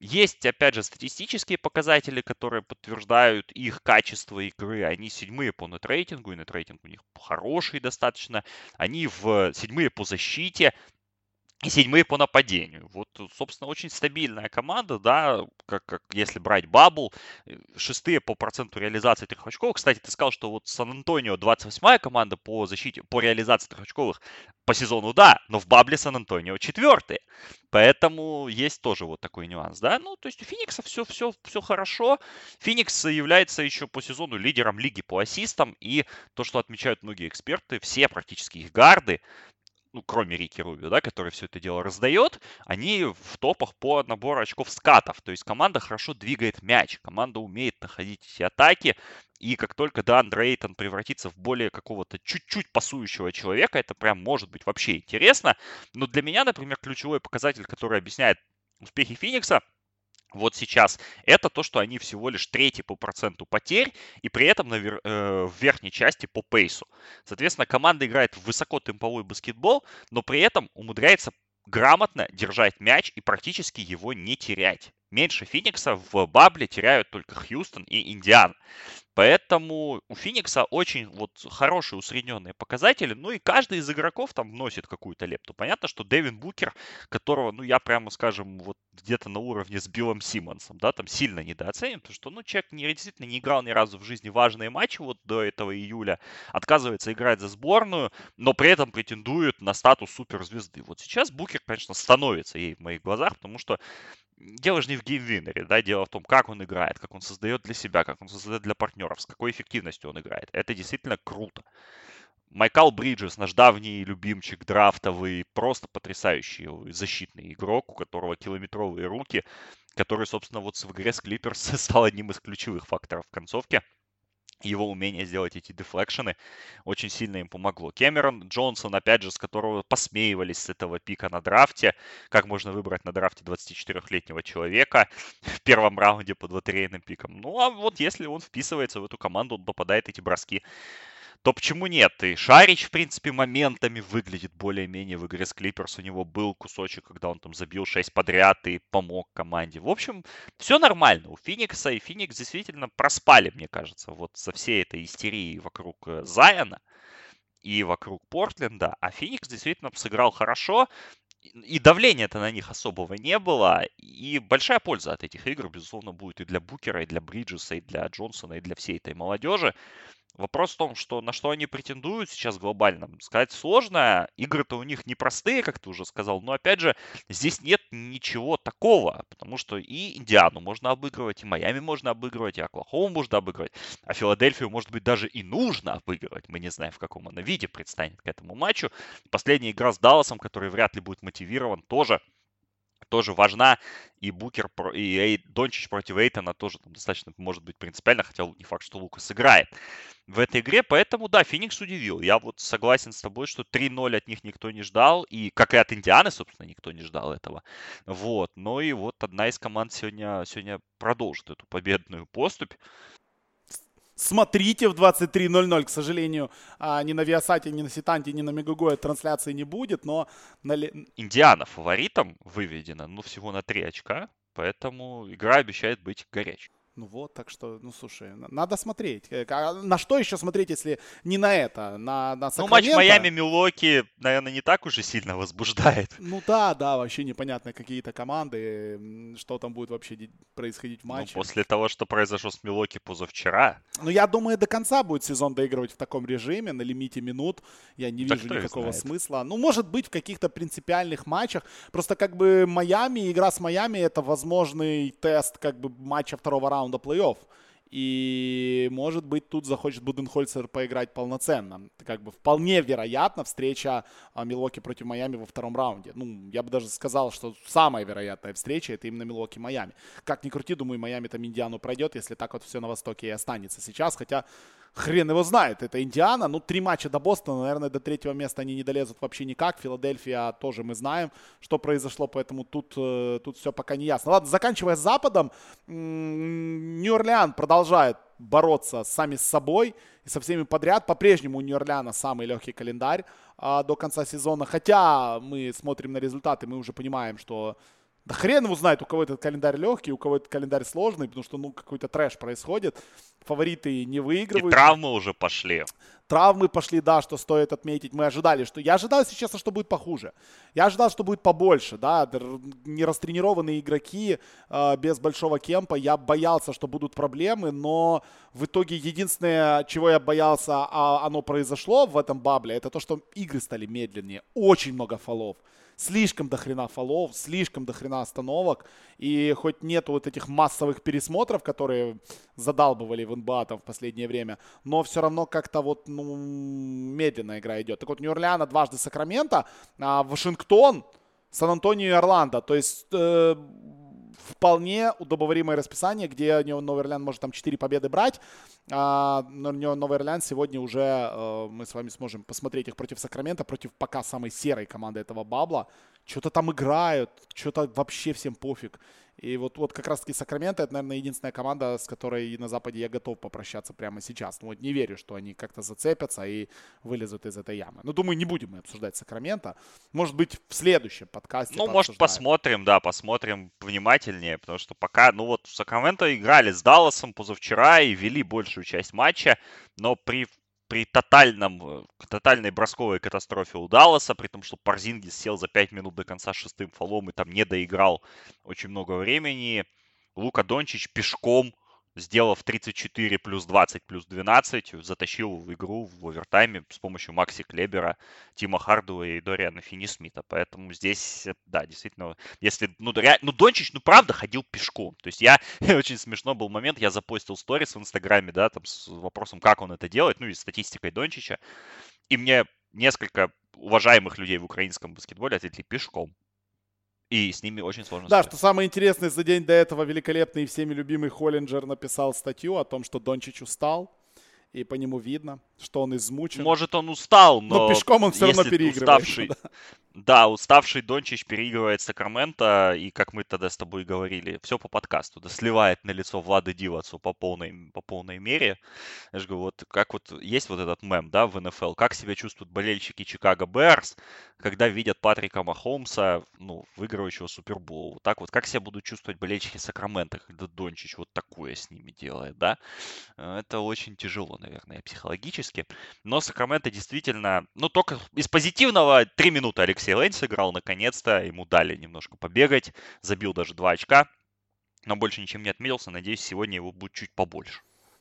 [SPEAKER 2] Есть, опять же, статистические показатели, которые подтверждают их качество игры. Они седьмые по нетрейтингу, и нетрейтинг у них хороший достаточно. Они в седьмые по защите, и седьмые по нападению. Вот, собственно, очень стабильная команда, да, как, как если брать Бабл, э, шестые по проценту реализации трехочковых. Кстати, ты сказал, что вот Сан-Антонио 28-я команда по защите, по реализации трехочковых по сезону, да, но в Бабле Сан-Антонио четвертые. Поэтому есть тоже вот такой нюанс, да. Ну, то есть у Феникса все, все, все хорошо. Феникс является еще по сезону лидером лиги по ассистам. И то, что отмечают многие эксперты, все практически их гарды ну, кроме Рики Рубио, да, который все это дело раздает, они в топах по набору очков скатов. То есть команда хорошо двигает мяч, команда умеет находить эти атаки, и как только Дан Дрейтон превратится в более какого-то чуть-чуть пасующего человека, это прям может быть вообще интересно. Но для меня, например, ключевой показатель, который объясняет успехи Феникса – вот сейчас, это то, что они всего лишь третий по проценту потерь, и при этом на вер, э, в верхней части по пейсу. Соответственно, команда играет в высокотемповой баскетбол, но при этом умудряется грамотно держать мяч и практически его не терять. Меньше Феникса в бабле теряют только Хьюстон и Индиан. Поэтому у Феникса очень вот хорошие усредненные показатели. Ну и каждый из игроков там вносит какую-то лепту. Понятно, что Дэвин Букер, которого, ну я прямо скажем, вот где-то на уровне с Биллом Симмонсом, да, там сильно недооценен, потому что, ну, человек не, действительно не играл ни разу в жизни важные матчи вот до этого июля, отказывается играть за сборную, но при этом претендует на статус суперзвезды. Вот сейчас Букер, конечно, становится ей в моих глазах, потому что дело же не в геймвинере, да, дело в том, как он играет, как он создает для себя, как он создает для партнеров, с какой эффективностью он играет. Это действительно круто. Майкал Бриджес, наш давний любимчик драфтовый, просто потрясающий защитный игрок, у которого километровые руки, который, собственно, вот в игре с Клиперс стал одним из ключевых факторов в концовке его умение сделать эти дефлекшены очень сильно им помогло. Кэмерон Джонсон, опять же, с которого посмеивались с этого пика на драфте, как можно выбрать на драфте 24-летнего человека в первом раунде под лотерейным пиком. Ну, а вот если он вписывается в эту команду, он попадает эти броски то почему нет? И Шарич, в принципе, моментами выглядит более-менее в игре с Клиперс. У него был кусочек, когда он там забил 6 подряд и помог команде. В общем, все нормально у Феникса. И Феникс действительно проспали, мне кажется, вот со всей этой истерией вокруг э, Зайона и вокруг Портленда. А Феникс действительно сыграл хорошо. И давления-то на них особого не было. И большая польза от этих игр, безусловно, будет и для Букера, и для Бриджеса, и для Джонсона, и для всей этой молодежи. Вопрос в том, что на что они претендуют сейчас глобально, сказать сложно. Игры-то у них непростые, как ты уже сказал, но опять же, здесь нет ничего такого, потому что и Индиану можно обыгрывать, и Майами можно обыгрывать, и Оклахому можно обыгрывать, а Филадельфию, может быть, даже и нужно обыгрывать. Мы не знаем, в каком она виде предстанет к этому матчу. Последняя игра с Далласом, который вряд ли будет мотивирован, тоже тоже важна. И Букер, и Эй, Дончич против Эйтона тоже там достаточно может быть принципиально, хотя не факт, что Лукас играет в этой игре. Поэтому, да, Феникс удивил. Я вот согласен с тобой, что 3-0 от них никто не ждал. И, как и от Индианы, собственно, никто не ждал этого. Вот. Но и вот одна из команд сегодня, сегодня продолжит эту победную поступь
[SPEAKER 1] смотрите в 23.00. К сожалению, а, ни на Виасате, ни на Ситанте, ни на Мегагое трансляции не будет, но...
[SPEAKER 2] На... Индиана фаворитом выведена, ну, всего на 3 очка, поэтому игра обещает быть горячей.
[SPEAKER 1] Ну вот, так что, ну слушай, надо смотреть. Э, а на что еще смотреть, если не на это, на, на
[SPEAKER 2] Ну, матч Майами-Милоки, наверное, не так уже сильно возбуждает.
[SPEAKER 1] Ну да, да, вообще непонятно какие-то команды, что там будет вообще происходить в ну, матче.
[SPEAKER 2] Ну, после того, что произошло с Милоки позавчера.
[SPEAKER 1] Ну, я думаю, до конца будет сезон доигрывать в таком режиме, на лимите минут. Я не вижу так никакого смысла. Ну, может быть, в каких-то принципиальных матчах. Просто как бы Майами, игра с Майами, это возможный тест как бы матча второго раунда раунда плей-офф. И, может быть, тут захочет Буденхольцер поиграть полноценно. Как бы вполне вероятно встреча а, Милоки против Майами во втором раунде. Ну, я бы даже сказал, что самая вероятная встреча это именно Милоки-Майами. Как ни крути, думаю, Майами там Индиану пройдет, если так вот все на Востоке и останется сейчас. Хотя хрен его знает, это Индиана. Ну, три матча до Бостона, наверное, до третьего места они не долезут вообще никак. Филадельфия тоже мы знаем, что произошло, поэтому тут, э, тут все пока не ясно. Ладно, заканчивая с Западом, Нью-Орлеан продолжает бороться сами с собой и со всеми подряд. По-прежнему у Нью-Орлеана самый легкий календарь а, до конца сезона. Хотя мы смотрим на результаты, мы уже понимаем, что да хрен его знает, у кого этот календарь легкий, у кого этот календарь сложный, потому что, ну, какой-то трэш происходит. Фавориты не выигрывают.
[SPEAKER 2] И травмы уже пошли.
[SPEAKER 1] Травмы пошли, да, что стоит отметить. Мы ожидали, что... Я ожидал, если честно, что будет похуже. Я ожидал, что будет побольше, да. Нерастренированные игроки э, без большого кемпа. Я боялся, что будут проблемы, но в итоге единственное, чего я боялся, а оно произошло в этом бабле, это то, что игры стали медленнее. Очень много фолов слишком дохрена фолов, слишком дохрена остановок. И хоть нету вот этих массовых пересмотров, которые задалбывали в НБА там в последнее время, но все равно как-то вот, ну, медленная игра идет. Так вот, Нью-Орлеана дважды Сакраменто, а Вашингтон, Сан-Антонио и Орландо. То есть э, вполне удобоваримое расписание, где Новый Орлеан может там 4 победы брать. А, но Новый Орлеан сегодня уже э, мы с вами сможем посмотреть их против Сакрамента, против пока самой серой команды этого бабла. Что-то там играют, что-то вообще всем пофиг. И вот, вот как раз-таки Сакраменто, это, наверное, единственная команда, с которой на Западе я готов попрощаться прямо сейчас. Ну вот не верю, что они как-то зацепятся и вылезут из этой ямы. Но думаю, не будем мы обсуждать Сакраменто. Может быть, в следующем подкасте
[SPEAKER 2] Ну, может, посмотрим, да, посмотрим внимательнее, потому что пока, ну вот, Сакраменто играли с Далласом позавчера и вели большую часть матча, но при при тотальном, э, тотальной бросковой катастрофе у Далласа, при том, что Парзингис сел за 5 минут до конца шестым фолом и там не доиграл очень много времени. Лука Дончич пешком сделав 34 плюс 20 плюс 12, затащил в игру в овертайме с помощью Макси Клебера, Тима Хардуа и Дориана Финни-Смита. Поэтому здесь, да, действительно, если, ну, ре... ну, Дончич, ну, правда, ходил пешком. То есть я, очень смешно был момент, я запостил сторис в Инстаграме, да, там с вопросом, как он это делает, ну, и статистикой Дончича. И мне несколько уважаемых людей в украинском баскетболе ответили пешком. И с ними очень сложно.
[SPEAKER 1] Да, спорить. что самое интересное, за день до этого великолепный и всеми любимый Холлинджер написал статью о том, что Дончич устал, и по нему видно, что он измучен.
[SPEAKER 2] Может, он устал, но,
[SPEAKER 1] но пешком он все равно переигрывает. Уставший,
[SPEAKER 2] да. Уставший Дончич переигрывает Сакраменто, и как мы тогда с тобой говорили, все по подкасту, да сливает на лицо Влады Дивацу по полной, по полной мере. Я же говорю, вот как вот есть вот этот мем, да, в НФЛ, как себя чувствуют болельщики Чикаго Берс, когда видят Патрика Махомса, ну, выигрывающего Супербол. Вот так вот, как себя будут чувствовать болельщики Сакрамента, когда Дончич вот такое с ними делает, да? Это очень тяжело, наверное, психологически. Но Сакраменто действительно, ну, только из позитивного 3 минуты Алекс Лен сыграл наконец-то, ему дали немножко побегать, забил даже два очка, но больше ничем не отметился. Надеюсь, сегодня его будет чуть побольше.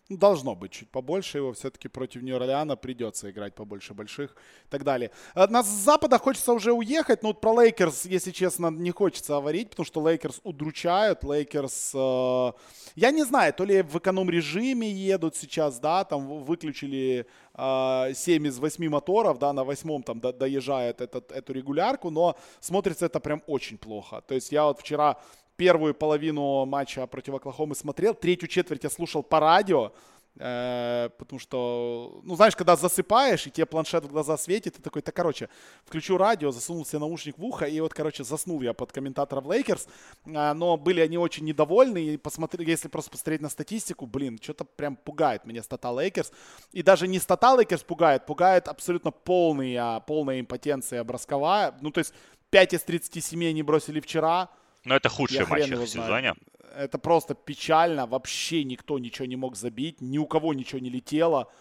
[SPEAKER 1] Должно быть чуть побольше его. Все-таки против Нью-Орлеана придется играть побольше больших и так далее. А, на запада хочется уже уехать. Но вот про Лейкерс, если честно, не хочется говорить, потому что Лейкерс удручают. Лейкерс, э, я не знаю, то ли в эконом-режиме едут сейчас, да, там выключили э, 7 из 8 моторов, да, на восьмом там до, доезжает этот, эту регулярку, но смотрится это прям очень плохо. То есть я вот вчера первую половину матча против Оклахомы смотрел, третью четверть я слушал по радио, э, потому что, ну, знаешь, когда засыпаешь, и тебе планшет в глаза светит, ты такой, так, короче, включу радио, засунул себе наушник в ухо, и вот, короче, заснул я под комментаторов Лейкерс, э, но были они очень недовольны, и посмотри, если просто посмотреть на статистику, блин, что-то прям пугает меня стата Лейкерс, и даже не стата Лейкерс пугает, пугает абсолютно полная, полная импотенция бросковая, ну, то есть 5 из 37 они бросили вчера,
[SPEAKER 2] но это худший матч в сезоне.
[SPEAKER 1] это просто печально. Вообще никто ничего не мог забить, ни у кого ничего не летело.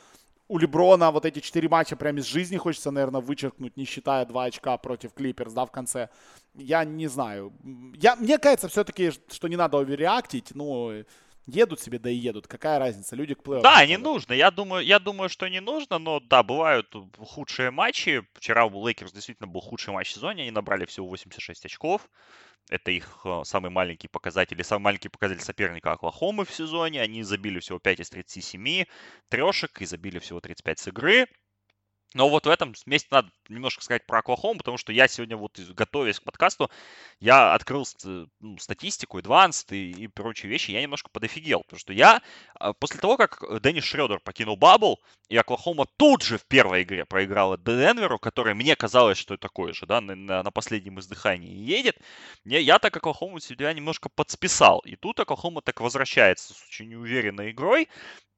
[SPEAKER 1] У Леброна вот эти четыре матча прямо из жизни хочется, наверное, вычеркнуть, не считая два очка против Клиперс, да, в конце. Я не знаю. Я, мне кажется все-таки, что не надо overreact ить, ну, едут себе, да и едут. Какая разница? Люди к плей
[SPEAKER 2] Да, не нужно. Я думаю, я думаю, что не нужно, но да, бывают худшие матчи. Вчера у Лейкерс действительно был худший матч в сезоне. Они набрали всего 86 очков. Это их э, самый маленький показатель. Самый маленький показатель соперника Оклахомы в сезоне. Они забили всего 5 из 37 трешек и забили всего 35 с игры. Но вот в этом месте надо немножко сказать про Оклахому, потому что я сегодня вот, готовясь к подкасту, я открыл ну, статистику, Advanced и, и прочие вещи, я немножко подофигел, потому что я а, после того, как Дэнис Шредер покинул Бабл, и Оклахома тут же в первой игре проиграла Денверу, который мне казалось, что такое же, да, на, на последнем издыхании едет, я, я так Оклахому себя немножко подсписал, и тут Оклахома так возвращается с очень неуверенной игрой,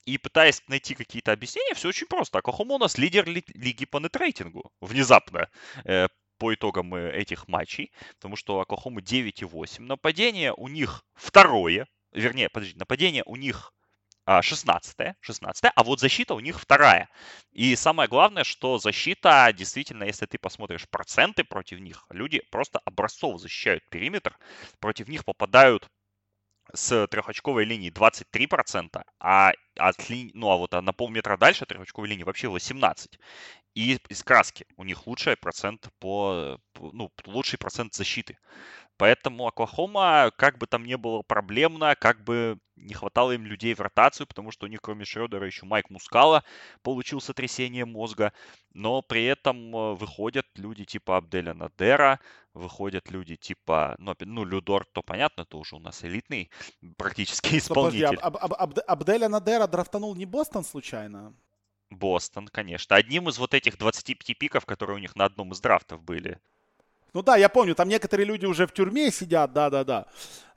[SPEAKER 2] и пытаясь найти какие-то объяснения, все очень просто. Оклахома у нас лидер ли- лиги по нетрейтингу. Внезапно. Э, по итогам э, этих матчей. Потому что у Оклахомы 9,8. Нападение у них второе. Вернее, подожди, нападение у них 16 16 а вот защита у них вторая. И самое главное, что защита, действительно, если ты посмотришь проценты против них, люди просто образцово защищают периметр, против них попадают с трехочковой линии 23%, а, от ли... ну, а вот на полметра дальше трехочковой линии вообще 18%. И из краски у них лучший процент по, ну, лучший процент защиты. Поэтому Оклахома, как бы там не было проблемно, как бы не хватало им людей в ротацию, потому что у них кроме Шредера еще Майк Мускала получил сотрясение мозга, но при этом э, выходят люди типа Абделя Надера, выходят люди типа, ну, ну Людор, то понятно, это уже у нас элитный практически исполнитель. Подожди,
[SPEAKER 1] Аб Аб Аб Абделя Надера драфтанул не Бостон случайно?
[SPEAKER 2] Бостон, конечно. Одним из вот этих 25 пиков, которые у них на одном из драфтов были.
[SPEAKER 1] Ну да, я помню, там некоторые люди уже в тюрьме сидят, да-да-да.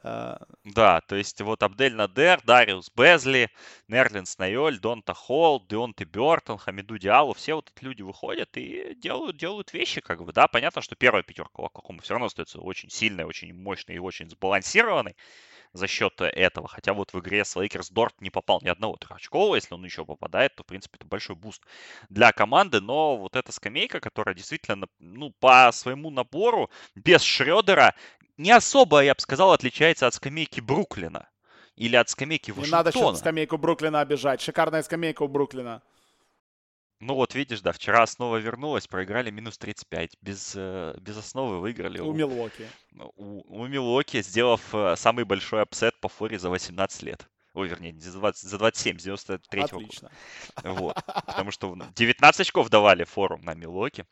[SPEAKER 2] Э, да, то есть вот Абдель Надер, Дариус Безли, Нерлин Снайоль, Донта Холл, Деонте Бертон, Хамиду Диалу, все вот эти люди выходят и делают, делают вещи, как бы, да, понятно, что первая пятерка Лакохома все равно остается очень сильной, очень мощной и очень сбалансированной за счет этого. Хотя вот в игре с Лейкерс Дорт не попал ни одного трехочкового. Если он еще попадает, то, в принципе, это большой boost для команды. Но вот эта скамейка, которая действительно, ну, по своему набору, без Шредера, не особо, я бы сказал, отличается от скамейки Бруклина. Или от скамейки Вашингтона.
[SPEAKER 1] Не надо сейчас скамейку Бруклина обижать. Шикарная скамейка у Бруклина.
[SPEAKER 2] Ну вот видишь, да, вчера снова вернулась, проиграли минус 35. Без, э, без основы выиграли.
[SPEAKER 1] У, у Милуоки.
[SPEAKER 2] У, у Милуоки, сделав э, самый большой upset по форе за 18 лет. Ой, вернее, за, 20, за 27, с 93 -го Отлично. года. Вот. Потому что 19 очков давали фору на Милуоки.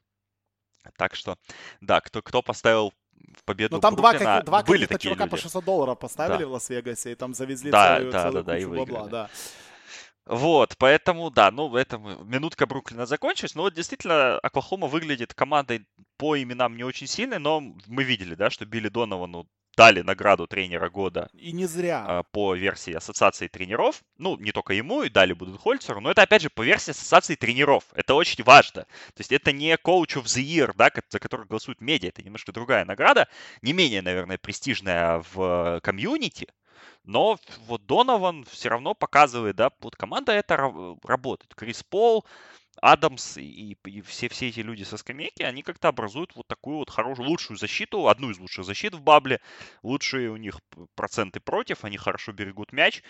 [SPEAKER 2] Так что, да, кто, кто поставил в победу Ну
[SPEAKER 1] там Бруклина, два, как, два были такие чувака люди. по 600 долларов поставили да. в Лас-Вегасе и там завезли да, целую, да, целую да, кучу да, бабла. Да.
[SPEAKER 2] Вот, поэтому, да, ну, это минутка Бруклина закончилась. Но вот действительно, Оклахома выглядит командой по именам не очень сильной, но мы видели, да, что Билли Доновану дали награду тренера года.
[SPEAKER 1] И не зря.
[SPEAKER 2] А, по версии ассоциации тренеров. Ну, не только ему, и дали будут Хольцеру, но это, опять же, по версии ассоциации тренеров. Это очень важно. То есть это не Coach of the Year, да, за который голосуют медиа. Это немножко другая награда. Не менее, наверное, престижная в комьюнити. Но вот Донован все равно показывает, да, вот команда это работает. Крис Пол, Адамс и, и все, все эти люди со скамейки, они как-то образуют вот такую вот хорошую, лучшую защиту, одну из лучших защит в бабле. Лучшие у них проценты против, они хорошо берегут мяч.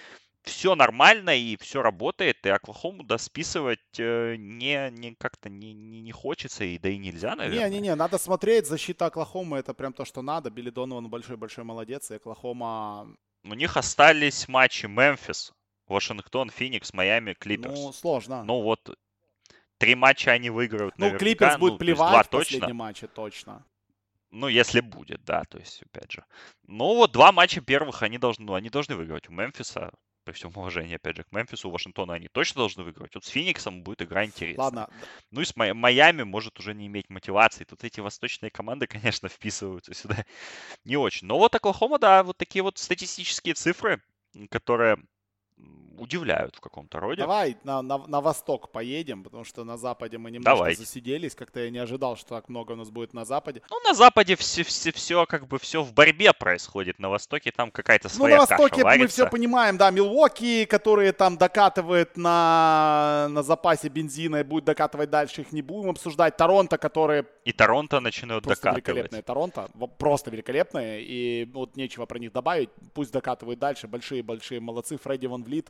[SPEAKER 2] Все нормально и все работает, и Оклахому да, списывать э, не, не как-то не, не, не хочется, и да и нельзя, наверное.
[SPEAKER 1] Не-не-не, надо смотреть, защита Оклахомы это прям то, что надо. Билли Донован большой-большой молодец, и Оклахома
[SPEAKER 2] у них остались матчи Мемфис, Вашингтон, Феникс, Майами, Клиперс.
[SPEAKER 1] Ну, сложно.
[SPEAKER 2] Ну, вот три матча они выиграют
[SPEAKER 1] Ну, Клиперс будет ну, плевать два в точно. матче, точно.
[SPEAKER 2] Ну, если будет, да, то есть, опять же. Ну, вот два матча первых они должны, ну, они должны выиграть у Мемфиса, при всем уважении, опять же, к Мемфису, Вашингтону они точно должны выиграть. Вот с Фениксом будет игра интересная. Ладно. Ну и с Майами может уже не иметь мотивации. Тут эти восточные команды, конечно, вписываются сюда не очень. Но вот Оклахома, да, вот такие вот статистические цифры, которые удивляют в каком-то роде.
[SPEAKER 1] Давай на, на, на восток поедем, потому что на западе мы немножко
[SPEAKER 2] Давайте.
[SPEAKER 1] засиделись. Как-то я не ожидал, что так много у нас будет на западе.
[SPEAKER 2] Ну, на западе все, все, все как бы все в борьбе происходит. На востоке там какая-то
[SPEAKER 1] Ну,
[SPEAKER 2] своя
[SPEAKER 1] на Востоке мы все понимаем, да, Милуоки, которые там докатывают на, на запасе бензина и будет докатывать дальше, их не будем обсуждать. Торонто, которые
[SPEAKER 2] И Торонто начинают
[SPEAKER 1] просто
[SPEAKER 2] докатывать.
[SPEAKER 1] великолепные. Торонто просто великолепные, и вот нечего про них добавить. Пусть докатывают дальше, большие-большие молодцы. Фредди Ван Влит,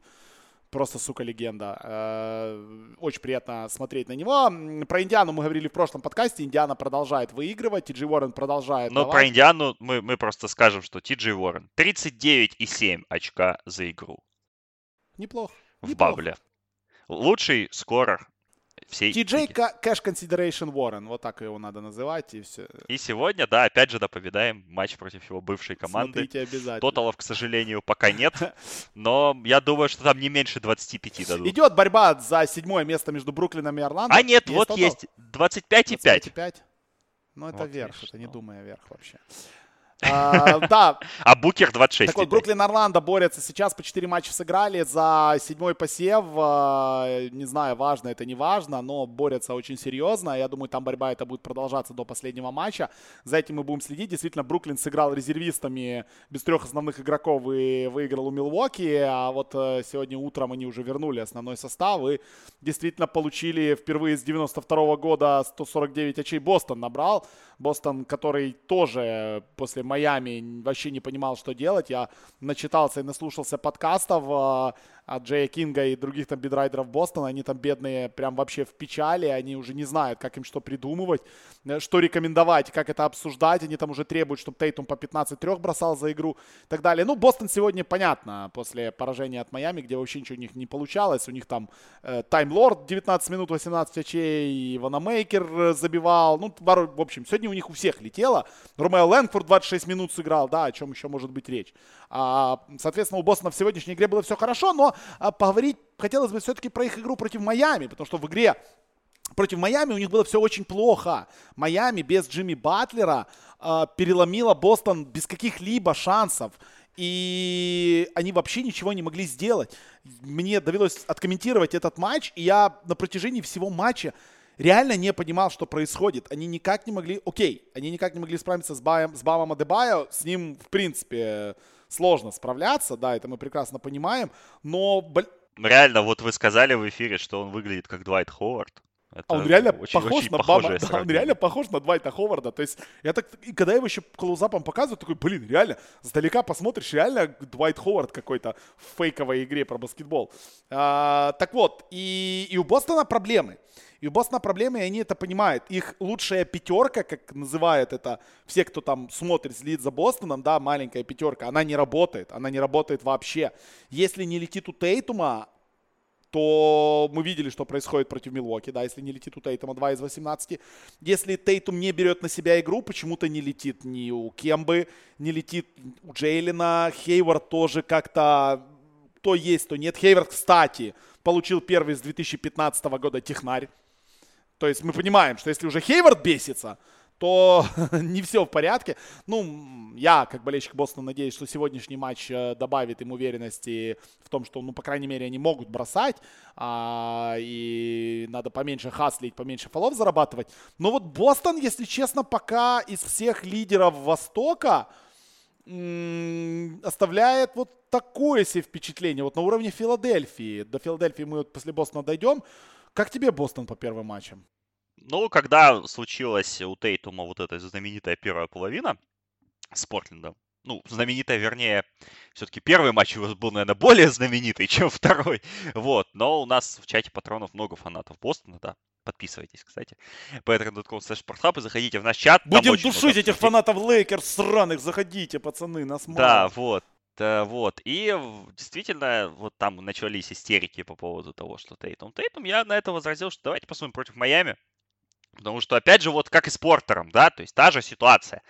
[SPEAKER 1] просто, сука, легенда. Э, Очень приятно смотреть на него. Про Индиану мы говорили в прошлом подкасте. Индиана продолжает выигрывать, Ти Уоррен продолжает
[SPEAKER 2] Но
[SPEAKER 1] давать.
[SPEAKER 2] про Индиану мы, мы просто скажем, что Ти Джей Уоррен 39,7 очка за игру
[SPEAKER 1] Неплохо.
[SPEAKER 2] в
[SPEAKER 1] неплохо.
[SPEAKER 2] бабле. Лучший скорер всей
[SPEAKER 1] Ти Джей. Cash Consideration Warren, вот так его надо называть, и все.
[SPEAKER 2] И сегодня, да, опять же, допобедаем матч против его бывшей команды.
[SPEAKER 1] Смотрите обязательно.
[SPEAKER 2] Тоталов, к сожалению, пока нет, но я думаю, что там не меньше 25 дадут.
[SPEAKER 1] Идет борьба за седьмое место между Бруклином и Орландо.
[SPEAKER 2] А нет, вот
[SPEAKER 1] тотал?
[SPEAKER 2] есть 25,5.
[SPEAKER 1] 25,5. Ну, это
[SPEAKER 2] Вот
[SPEAKER 1] верх,
[SPEAKER 2] видишь,
[SPEAKER 1] это не
[SPEAKER 2] ну.
[SPEAKER 1] думая верх вообще. А, Да,
[SPEAKER 2] А Букер 26.
[SPEAKER 1] так вот, Бруклин Орландо борются сейчас, по 4 матча сыграли за седьмой посев. А, Не знаю, важно это, не важно, но борются очень серьезно. Я думаю, там борьба это будет продолжаться до последнего матча. За этим мы будем следить. Действительно, Бруклин сыграл резервистами без трех основных игроков и выиграл у Милуоки. А вот э, сегодня утром они уже вернули основной состав и действительно получили впервые с 92 года 149 очей Бостон набрал. Бостон, который тоже после Майами вообще не понимал, что делать. Я начитался и наслушался подкастов э, от Джея Кинга и других там бидрайдеров Бостона. Они там бедные прям вообще в печали. Они уже не знают, как им что придумывать, э, что рекомендовать, как это обсуждать. Они там уже требуют, чтобы Тейтум по 15-3 бросал за игру и так далее. Ну, Бостон сегодня, понятно, после поражения от Майами, где вообще ничего у них не получалось. У них там э, Таймлорд 19 минут 18 очей, Ванамейкер э, забивал. Ну, в общем, сегодня у них у всех летело. Ромео Лэнгфорд 26 минут сыграл, да, о чем еще может быть речь. А, соответственно, у Бостона в сегодняшней игре было все хорошо, но а, поговорить хотелось бы все-таки про их игру против Майами, потому что в игре против Майами у них было все очень плохо. Майами без Джимми Батлера э, переломила Бостон без каких-либо шансов. И они вообще ничего не могли сделать. Мне довелось откомментировать этот матч, и я на протяжении всего матча реально не понимал, что происходит. Они никак не могли... Окей, они никак не могли справиться с, Баем, с Бамом Адебайо. С ним, в принципе, сложно справляться, да, это мы прекрасно понимаем. Но, бл-
[SPEAKER 2] Реально, вот вы сказали в эфире, что он выглядит как Двайт Ховард. Это
[SPEAKER 1] А он реально
[SPEAKER 2] очень-
[SPEAKER 1] похож
[SPEAKER 2] очень
[SPEAKER 1] на Бама, да, он реально похож на Двайта Ховарда. То есть, я так, и когда его еще клоузапом показывают, такой, блин, реально, сдалека посмотришь, реально Двайт Ховард какой-то в фейковой игре про баскетбол. А, так вот, и, и у Бостона проблемы. И у Бостона проблемы, и они это понимают. Их лучшая пятерка, как называют это все, кто там смотрит, следит за Бостоном, да, маленькая пятерка, она не работает. Она не работает вообще. Если не летит у Тейтума, то мы видели, что происходит против Милуоки, да, если не летит у Тейтума 2 из 18. Если Тейтум не берет на себя игру, почему-то не летит ни у Кембы, не летит у Джейлина, Хейвард тоже как-то то есть, то нет. Хейвард, кстати, получил первый с 2015 года технарь. То есть мы понимаем, что если уже Хейвард бесится, то не все в порядке. Ну, я, как болельщик Бостона, надеюсь, что сегодняшний матч э, добавит им уверенности в том, что, ну, по крайней мере, они могут бросать, а, и надо поменьше хаслить, поменьше фолов зарабатывать. Но вот Бостон, если честно, пока из всех лидеров Востока оставляет вот такое себе впечатление, вот на уровне Филадельфии. До Филадельфии мы вот после Бостона дойдем. Как тебе Бостон по первым матчам?
[SPEAKER 2] Ну, когда случилась у Тейтума вот эта знаменитая первая половина с Портлендом, ну, знаменитая, вернее, все-таки первый матч его был, наверное, более знаменитый, чем второй. Вот, но у нас в чате патронов много фанатов Бостона, да. Подписывайтесь, кстати. Patreon.com slash и заходите в наш чат.
[SPEAKER 1] Будем
[SPEAKER 2] очень много
[SPEAKER 1] душить этих фанатов Лейкерс сраных. Заходите, пацаны, нас мало.
[SPEAKER 2] Да, вот. э, Вот. И действительно, вот там начались истерики по поводу того, что Тейтум. Тейтум, я на это возразил, что давайте посмотрим против Майами. Потому что, опять же, вот как и с Портером, да, то есть та же ситуация.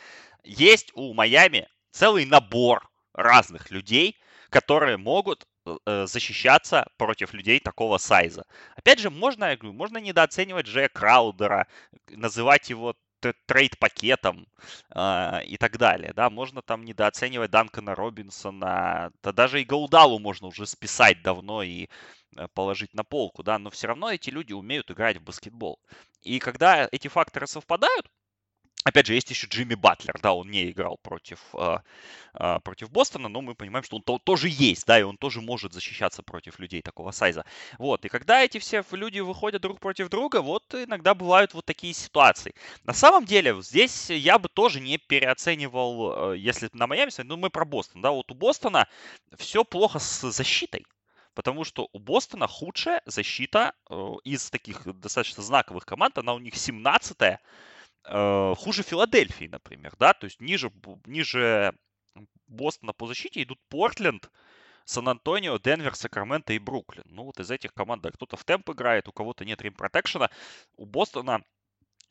[SPEAKER 2] Есть у Майами целый набор разных людей, которые могут э, э, защищаться против людей такого сайза. Опять же, можно, я говорю, можно недооценивать Джея Краудера, называть его трейд-пакетом э, и так далее, да, можно там недооценивать Данкана Робинсона, да даже и Гаудалу можно уже списать давно и положить на полку, да, но все равно эти люди умеют играть в баскетбол. И когда эти факторы совпадают, Опять же, есть еще Джимми Батлер, да, он не играл против, э, э, против Бостона, но мы понимаем, что он то, тоже есть, да, и он тоже может защищаться против людей такого сайза. Вот, и когда эти все люди выходят друг против друга, вот иногда бывают вот такие ситуации. На самом деле, здесь я бы тоже не переоценивал, э, если на Майами, ну мы про Бостон, да, вот у Бостона все плохо с защитой. Потому что у Бостона худшая защита э, из таких достаточно знаковых команд. Она у них 17-я э, хуже Филадельфии, например, да, то есть ниже, ниже Бостона по защите идут Портленд, Сан-Антонио, Денвер, Сакраменто и Бруклин. Ну, вот из этих команд, да, кто-то в темп играет, у кого-то нет рим протекшена. У Бостона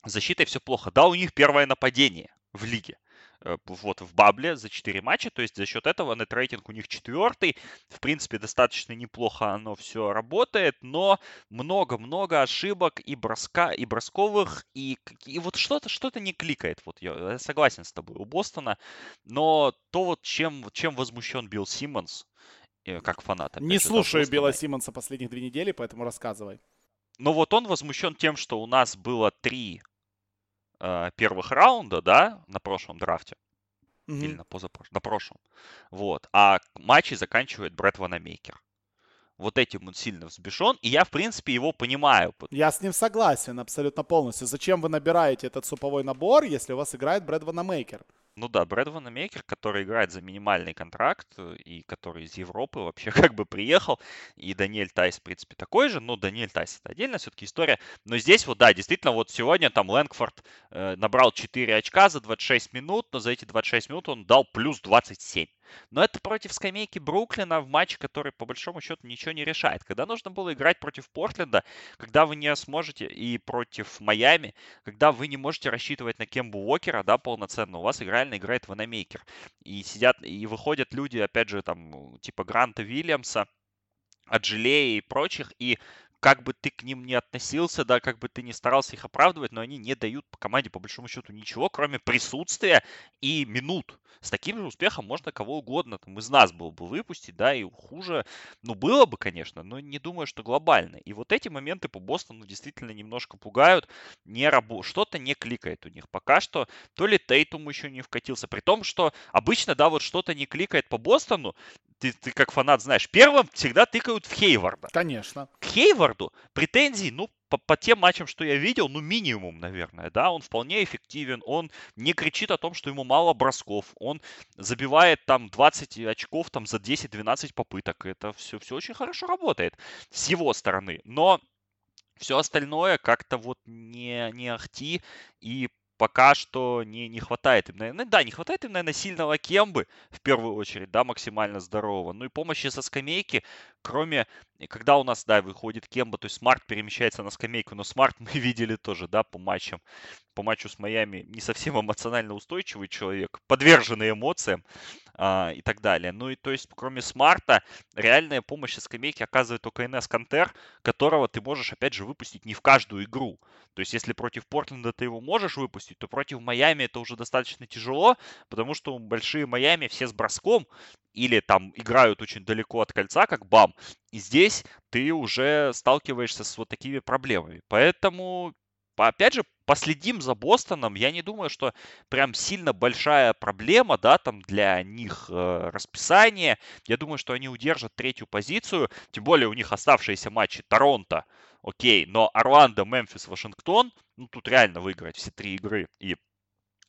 [SPEAKER 2] защитой все плохо. Да, у них первое нападение в лиге. Э, вот в бабле за 4 матча, то есть за счет этого нет-рейтинг у них четвертый, в принципе достаточно неплохо оно все работает, но много-много ошибок и броска, и бросковых, и, и вот что-то что-то не кликает, вот я, я согласен с тобой, у Бостона, но то вот чем, чем возмущен Билл Симмонс, э, как фанат.
[SPEAKER 1] Не слушаю Билла Симмонса последних две недели, поэтому рассказывай.
[SPEAKER 2] Но вот он возмущен тем, что у нас было три э, первых раунда, да, на прошлом драфте. Mm-hmm. Или на позапрошлом, на прошлом. Вот. А матчи заканчивает Брэд Ванамейкер. Вот этим он сильно взбешен, и я, в принципе, его понимаю.
[SPEAKER 1] Я с ним согласен абсолютно полностью. Зачем вы набираете этот суповой набор, если у вас играет Брэд Ванамейкер?
[SPEAKER 2] Ну да, Брэд Ванамейкер, который играет за минимальный контракт э, и который из Европы вообще как бы приехал. И Даниэль Тайс, в принципе, такой же. Но Даниэль Тайс это отдельная все-таки история. Но здесь вот, да, действительно, вот сегодня там Лэнгфорд э, набрал 4 очка за 26 минут, но за эти 26 минут он дал плюс 27. Но это против скамейки Бруклина в матче, который по большому счету ничего не решает. Когда нужно было играть против Портленда, когда вы не сможете, и против Майами, когда вы не можете рассчитывать на Кембу Уокера, да, полноценно, у вас реально играет Ванамейкер. И сидят, и выходят люди, опять же, там, типа Гранта Вильямса, Аджилея и прочих, и как бы ты к ним не относился, да, как бы ты не старался их оправдывать, но они не дают по команде, по большому счету, ничего, кроме присутствия и минут. С таким же успехом можно кого угодно там, из нас было бы выпустить, да, и хуже, ну, было бы, конечно, но не думаю, что глобально. И вот эти моменты по Бостону действительно немножко пугают, не рабо... что-то не кликает у них. Пока что то ли Тейтум еще не вкатился, при том, что обычно, да, вот что-то не кликает по Бостону, ты, ты как фанат знаешь, первым всегда тыкают в Хейварда.
[SPEAKER 1] Конечно.
[SPEAKER 2] К Хейварду претензий, ну, по, по тем матчам, что я видел, ну, минимум, наверное, да, он вполне эффективен, он не кричит о том, что ему мало бросков, он забивает там 20 очков там за 10-12 попыток, это все, все очень хорошо работает с его стороны, но все остальное как-то вот не, не ахти, и пока что не, не хватает им, наверное, да, не хватает им, наверное, сильного кембы, в первую очередь, да, максимально здорового. Ну и помощи со скамейки, кроме, когда у нас, да, выходит Кемба, то есть Смарт перемещается на скамейку, но Смарт мы видели тоже, да, по матчам, по матчу с Майами, не совсем эмоционально устойчивый человек, подверженный эмоциям а, и так далее. Ну и то есть, кроме Смарта, реальная помощь со скамейки оказывает только Энес Кантер, которого ты можешь, опять же, выпустить не в каждую игру. То есть, если против Портленда ты его можешь выпустить, то против Майами это уже достаточно тяжело, потому что большие Майами все с броском или там играют очень далеко от кольца, как БАМ. И здесь ты уже сталкиваешься с вот такими проблемами. Поэтому опять же, последим за Бостоном. Я не думаю, что прям сильно большая проблема, да, там для них э, расписание. Я думаю, что они удержат третью позицию. Тем более у них оставшиеся матчи Торонто, окей, но Орландо, Мемфис, Вашингтон, ну тут реально выиграть все три игры и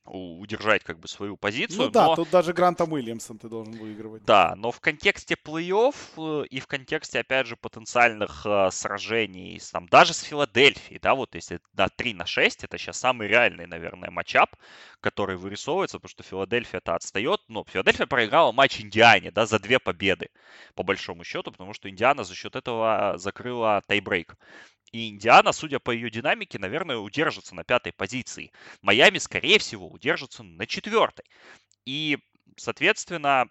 [SPEAKER 2] удержать как бы свою позицию.
[SPEAKER 1] Ну да, но... тут даже Грантом Уильямсом ты должен выигрывать.
[SPEAKER 2] Да, но в контексте плей-офф э, и в контексте, опять же, потенциальных э, сражений, там, даже с Филадельфией, да, вот если на 3 на 6, это сейчас самый реальный, наверное, матчап, который вырисовывается, потому что Филадельфия-то отстает, но Филадельфия проиграла матч Индиане, да, за две победы, по большому счету, потому что Индиана за счет этого закрыла тайбрейк. И Индиана, судя по ее динамике, наверное, удержится на пятой позиции. Майами, скорее всего, удержится на четвертой. И, соответственно,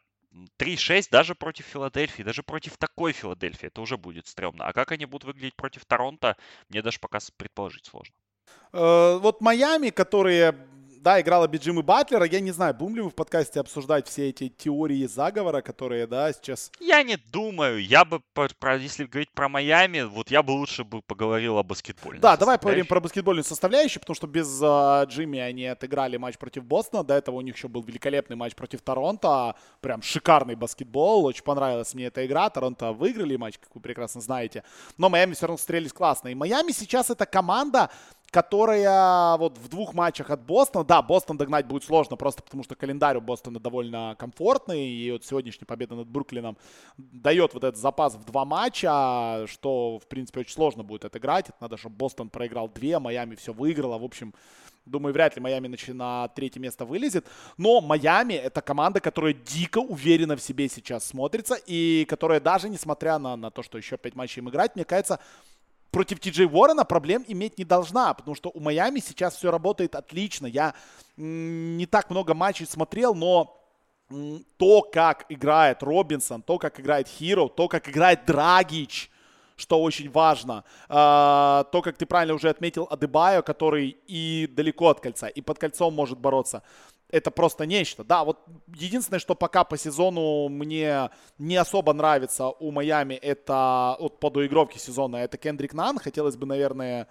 [SPEAKER 2] 3-6 даже против Филадельфии, даже против такой Филадельфии, это уже будет стрёмно. А как они будут выглядеть против Торонто, мне даже пока предположить сложно.
[SPEAKER 1] Э, вот Майами, которые да, играла бы Джимми Батлера. Я не знаю, будем ли мы в подкасте обсуждать все эти теории заговора, которые, да, сейчас...
[SPEAKER 2] Я не думаю. Я бы, про, если говорить про Майами, вот я бы лучше бы поговорил о баскетболе.
[SPEAKER 1] Да, давай поговорим про баскетбольную составляющую, потому что без uh, Джимми они отыграли матч против Бостона. До этого у них еще был великолепный матч против Торонто. Прям шикарный баскетбол. Очень понравилась мне эта игра. Торонто выиграли матч, как вы прекрасно знаете. Но Майами все равно стрелялись классно. И Майами сейчас это команда, которая вот в двух матчах от Бостона, да, Бостон догнать будет сложно, просто потому что календарь у Бостона довольно комфортный, и вот сегодняшняя победа над Бруклином дает вот этот запас в два матча, что, в принципе, очень сложно будет отыграть. Надо, чтобы Бостон проиграл две, Майами все выиграла, в общем, Думаю, вряд ли Майами на третье место вылезет. Но Майами это команда, которая дико уверенно в себе сейчас смотрится. И которая даже несмотря на, на то, что еще пять матчей им играть, мне кажется, против Ти Джей Уоррена проблем иметь не должна, потому что у Майами сейчас все работает отлично. Я не так много матчей смотрел, но то, как играет Робинсон, то, как играет Хиро, то, как играет Драгич, что очень важно. А, то, как ты правильно уже отметил, Адебайо, который и далеко от кольца, и под кольцом может бороться это просто нечто. Да, вот единственное, что пока по сезону мне не особо нравится у Майами, это вот по доигровке сезона, это Кендрик Нан. Хотелось бы, наверное,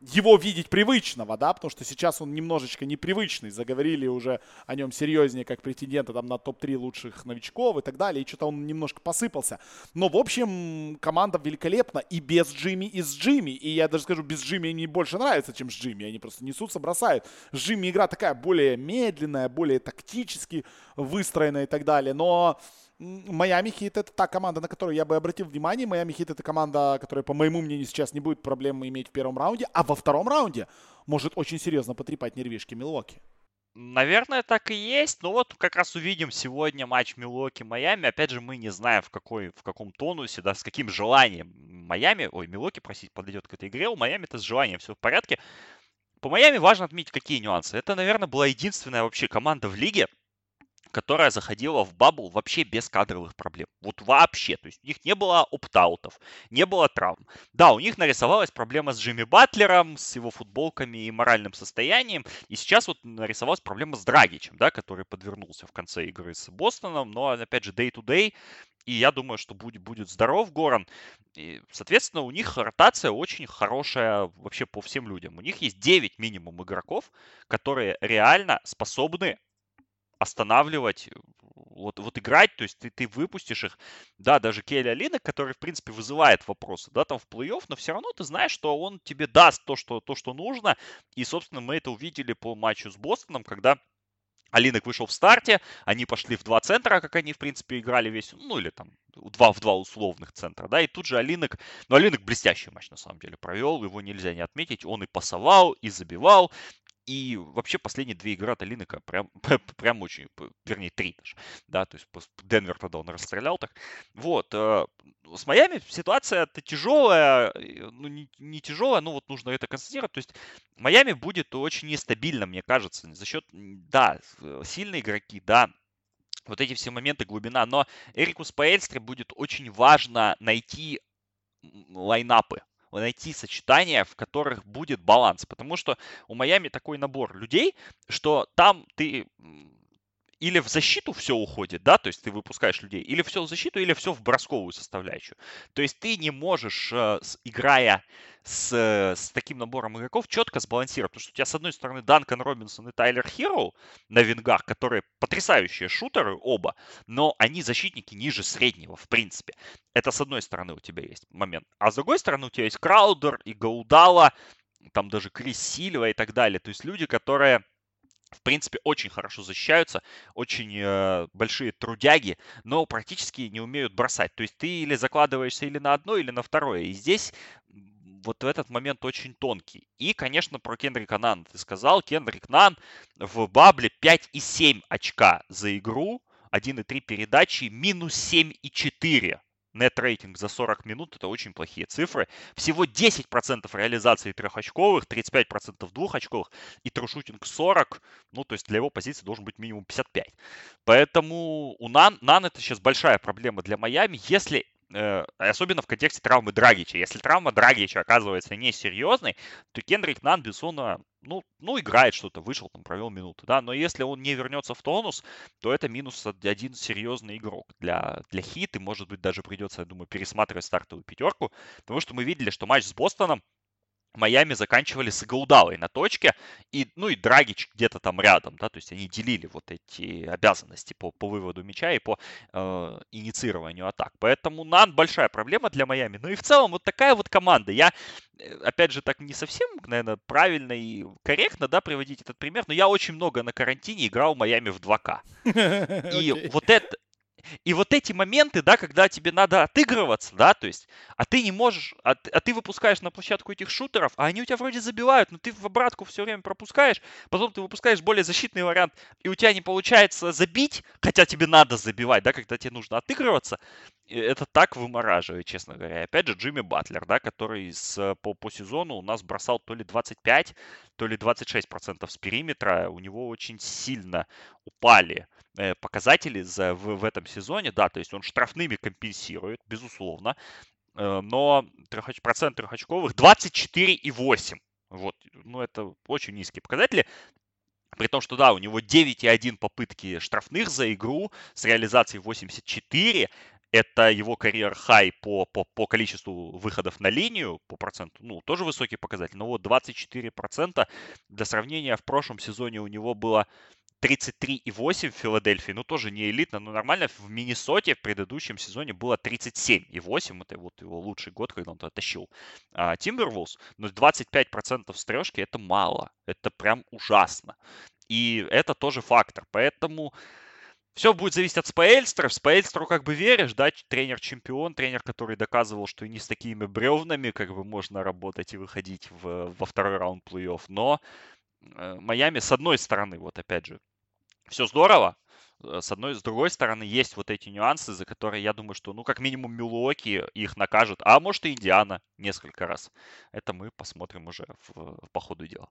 [SPEAKER 1] его видеть привычного, да, потому что сейчас он немножечко непривычный, заговорили уже о нем серьезнее, как претендента там на топ-3 лучших новичков и так далее, и что-то он немножко посыпался. Но, в общем, команда великолепна и без Джимми, и с Джимми, и я даже скажу, без Джимми они больше нравятся, чем с Джимми, они просто несутся, бросают. С Джимми игра такая более медленная, более тактически выстроенная и так далее, но Майами Хит это та команда, на которую я бы обратил внимание. Майами Хит это команда, которая, по моему мнению, сейчас не будет проблем иметь в первом раунде, а во втором раунде может очень серьезно потрепать нервишки Милуоки.
[SPEAKER 2] Наверное, так и есть. Но вот как раз увидим сегодня матч Милуоки-Майами. Опять же, мы не знаем, в, какой, в каком тонусе, да, с каким желанием Майами, ой, Милуоки, простите, подойдет к этой игре. У Майами-то с желанием все в порядке. По Майами важно отметить, какие нюансы. Это, наверное, была единственная вообще команда в лиге, которая заходила в бабл вообще без кадровых проблем. Вот вообще. То есть у них не было оптаутов, не было травм. Да, у них нарисовалась проблема с Джимми Батлером, с его футболками и моральным состоянием. И сейчас вот нарисовалась проблема с Драгичем, да, который подвернулся в конце игры с Бостоном. Но, опять же, day-to-day. И я думаю, что будет, будет здоров Горан. И, соответственно, у них ротация очень хорошая вообще по всем людям. У них есть 9 минимум игроков, которые реально способны останавливать, вот, вот играть, то есть ты, ты выпустишь их, да, даже Келли Алина, который, в принципе, вызывает вопросы, да, там в плей-офф, но все равно ты знаешь, что он тебе даст то, что, то, что нужно, и, собственно, мы это увидели по матчу с Бостоном, когда Алинок вышел в старте, они пошли в два центра, как они, в принципе, играли весь, ну, или там два в два условных центра, да, и тут же Алинок, ну, Алинок блестящий матч, на самом деле, провел, его нельзя не отметить, он и пасовал, и забивал, и вообще последние две игры от Алинека прям, прям очень, вернее, три даже. Да, то есть Денвер тогда он расстрелял так. Вот. Э, с Майами ситуация-то тяжелая, ну не, не тяжелая, но вот нужно это констатировать. То есть Майами будет очень нестабильно, мне кажется, за счет, да, сильные игроки, да, вот эти все моменты, глубина. Но Эрику Спаэльстре будет очень важно найти лайнапы найти сочетания, в которых будет баланс. Потому что у Майами такой набор людей, что там ты или в защиту все уходит, да, то есть ты выпускаешь людей, или все в защиту, или все в бросковую составляющую. То есть ты не можешь, э, играя с, с таким набором игроков, четко сбалансировать. Потому что у тебя, с одной стороны, Данкан Робинсон и Тайлер Хироу на вингах, которые потрясающие шутеры оба, но они защитники ниже среднего, в принципе. Это с одной стороны у тебя есть момент. А с другой стороны у тебя есть Краудер и Гаудала, там даже Крис Сильва и так далее. То есть люди, которые в принципе, очень хорошо защищаются, очень э, большие трудяги, но практически не умеют бросать. То есть ты или закладываешься или на одно, или на второе. И здесь вот в этот момент очень тонкий. И, конечно, про Кендрика Нан ты сказал. Кендрик Нан в бабле 5,7 очка за игру, 1,3 передачи, минус 7,4 нет-рейтинг за 40 минут, это очень плохие цифры. Всего 10% реализации трехочковых, 35% двухочковых и трушутинг 40, ну, то есть для его позиции должен быть минимум 55. Поэтому у Нан, Нан это сейчас большая проблема для Майами. Если особенно в контексте травмы Драгича. Если травма Драгича оказывается несерьезной, то Кендрик Нан, безусловно, ну, ну, играет что-то, вышел, там, провел минуту, да, но если он не вернется в тонус, то это минус один серьезный игрок для, для хит, и, может быть, даже придется, я думаю, пересматривать стартовую пятерку, потому что мы видели, что матч с Бостоном Майами заканчивали с Гаудалой на точке, и, ну и Драгич где-то там рядом, да, то есть они делили вот эти обязанности по, по выводу мяча и по э, инициированию атак. Поэтому Нан большая проблема для Майами. Ну и в целом вот такая вот команда. Я, э, опять же, так не совсем, наверное, правильно и корректно, да, приводить этот пример, но я очень много на карантине играл в Майами в 2К. И вот это, и вот эти моменты, да, когда тебе надо отыгрываться, да, то есть, а ты не можешь, а, а ты выпускаешь на площадку этих шутеров, а они у тебя вроде забивают, но ты в обратку все время пропускаешь, потом ты выпускаешь более защитный вариант, и у тебя не получается забить, хотя тебе надо забивать, да, когда тебе нужно отыгрываться, это так вымораживает, честно говоря. Опять же, Джимми Батлер, да, который с, по, по сезону у нас бросал то ли 25, то ли 26 процентов с периметра, у него очень сильно упали Э, показатели за, в, в этом сезоне, да, то есть он штрафными компенсирует, безусловно, э, но процент трехочковых 24,8. Вот, ну это очень низкие показатели. При том, что да, у него 9,1 попытки штрафных за игру с реализацией 84. Это его карьер хай по, по, по количеству выходов на линию, по проценту, ну, тоже высокий показатель. Но вот 24% для сравнения в прошлом сезоне у него было 33,8 в Филадельфии, ну тоже не элитно, но нормально. В Миннесоте в предыдущем сезоне было 37,8, это вот его лучший год, когда он туда тащил Тимберволс, но 25% стрежки это мало, это прям ужасно. И это тоже фактор, поэтому все будет зависеть от Спейльстера. В Спейльстеру как бы веришь, да, тренер-чемпион, тренер, который доказывал, что и не с такими бревнами как бы можно работать и выходить в, во второй раунд плей-офф, но Э, Майами, с одной стороны, вот опять же, все здорово, э, с одной, с другой стороны, есть вот эти нюансы, за которые я думаю, что, ну, как минимум, Милуоки их накажет, а может и Индиана несколько раз. Это мы посмотрим уже в, по ходу дела.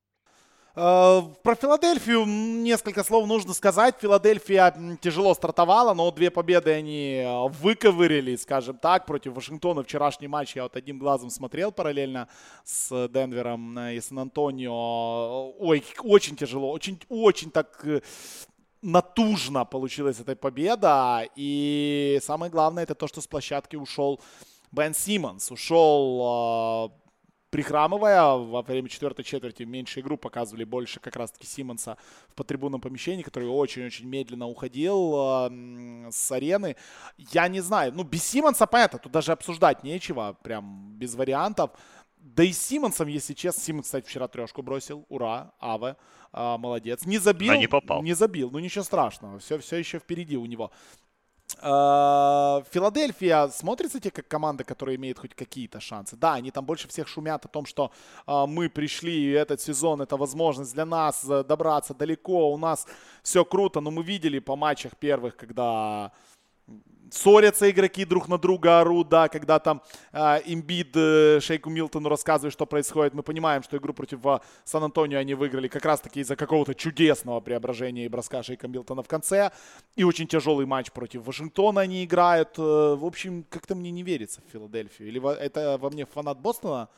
[SPEAKER 1] Э, про Филадельфию несколько слов нужно сказать. Филадельфия тяжело стартовала, но две победы они э, выковырили, скажем так, против Вашингтона. Вчерашний матч я вот одним глазом смотрел параллельно с Денвером и Сан-Антонио. Ой, очень тяжело, очень, очень так э, натужно получилась эта победа. И самое главное, это то, что с площадки ушел Бен Симмонс. Ушел прихрамывая. Во время четвертой четверти меньше игру показывали больше как раз-таки Симмонса в потрибунном помещении, который очень-очень медленно уходил э, с арены. Я не знаю, ну без Симмонса понятно, тут даже обсуждать нечего, прям без вариантов. Да и с Симмонсом, если честно, Симмонс, кстати, вчера трешку бросил. Ура, Аве, а, молодец. Не забил. А
[SPEAKER 2] не попал.
[SPEAKER 1] Не забил, ну ничего страшного, все, все еще впереди у него. Э, Филадельфия смотрится тебе как команда, которая имеет хоть какие-то шансы. Да, они там больше всех шумят о том, что э, мы пришли, и этот сезон это возможность для нас э, добраться далеко, у нас все круто, но мы видели по матчах первых, когда ссорятся игроки друг на друга, орут, да, когда там э, имбид э, Шейку Милтону рассказывает, что происходит, мы понимаем, что игру против э, Сан-Антонио они выиграли как раз-таки из-за какого-то чудесного преображения и броска Шейка Милтона в конце, и очень тяжелый матч против Вашингтона они играют, э, в общем, как-то мне не верится в Филадельфию, или это во мне фанат Бостона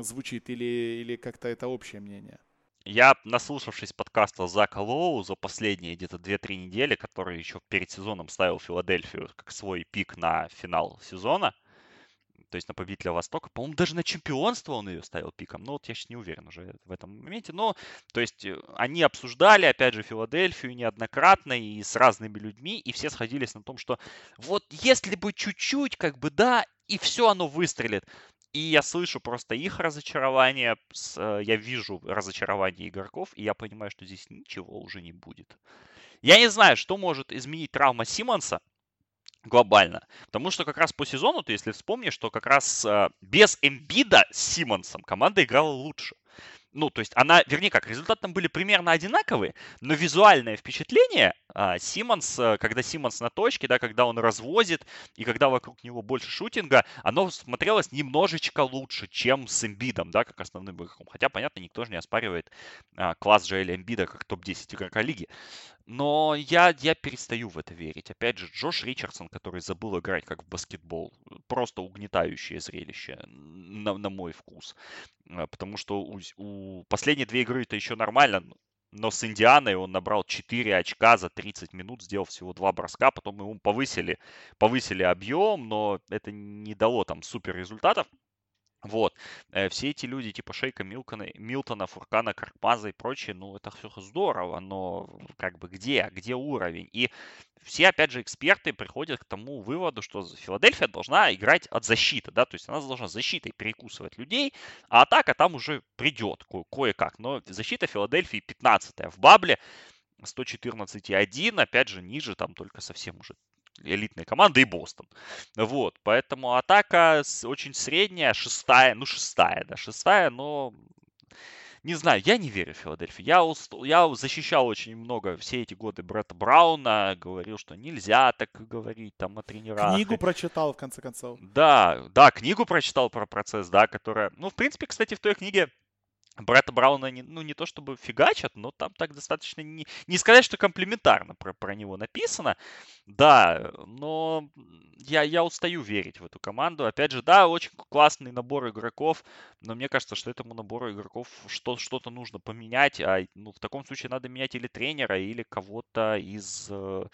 [SPEAKER 1] звучит, или, или как-то это общее мнение?
[SPEAKER 2] Я, наслушавшись подкаста Зака Лоу за последние где-то 2-3 недели, который еще перед сезоном ставил Филадельфию как свой пик на финал сезона, то есть на победителя Востока, по-моему, даже на чемпионство он ее ставил пиком, но вот я сейчас не уверен уже в этом моменте, но, то есть э, они обсуждали, опять же, Филадельфию неоднократно и с разными людьми, и все сходились на том, что вот если бы чуть-чуть, как бы, да, и все оно выстрелит. И я слышу просто их разочарование, э, я вижу разочарование игроков, и я понимаю, что здесь ничего уже не будет. Я не знаю, что может изменить травма Симмонса глобально. Потому что как раз по сезону, ты если вспомнишь, что как раз э, без Эмбида с Симмонсом команда играла лучше ну, то есть она, вернее как, результаты там были примерно одинаковые, но визуальное впечатление а, Симмонс, э, когда Симмонс на точке, да, когда он развозит и когда вокруг него больше шутинга, оно смотрелось немножечко лучше, чем с Эмбидом, да, как основным игроком. Хотя, понятно, никто же не оспаривает а, класс Джоэля Эмбида как топ-10 игрока лиги. Но я, я перестаю в это верить. Опять же, Джош Ричардсон, который забыл играть как в баскетбол, просто угнетающее зрелище, на, на мой вкус. Э, потому что у, у последние две игры это еще нормально, но с Индианой он набрал 4 очка за 30 минут, сделал всего два броска, потом ему повысили, повысили объем, но это не дало там супер результатов. Вот. Э, все эти люди, типа Шейка Милтона, Милтона, Фуркана, Карпаза и прочее, ну, это все здорово, но как бы где? Где уровень? И все, опять же, эксперты приходят к тому выводу, что Филадельфия должна играть от защиты, да, то есть она должна защитой перекусывать людей, а атака там уже придет ко- кое-как. Но защита Филадельфии 15 в бабле, 114,1, опять же, ниже, там только совсем уже элитные команды и Бостон. Вот, поэтому атака очень средняя, шестая, ну шестая, да, шестая, но не знаю, я не верю в Филадельфию. Я, уст... я защищал очень много все эти годы Бретта Брауна, говорил, что нельзя так говорить там о тренерах.
[SPEAKER 1] Книгу прочитал, в конце концов.
[SPEAKER 2] Да, да, книгу прочитал про процесс, да, которая... Ну, в принципе, кстати, в той книге Брэда Брауна, не, ну, не то чтобы фигачат, но там так достаточно... Не, не сказать, что комплиментарно про, про него написано. Да, но я, я устаю верить в эту команду. Опять же, да, очень классный набор игроков, но мне кажется, что этому набору игроков что, что-то нужно поменять. А ну, в таком случае надо менять или тренера, или кого-то из, э,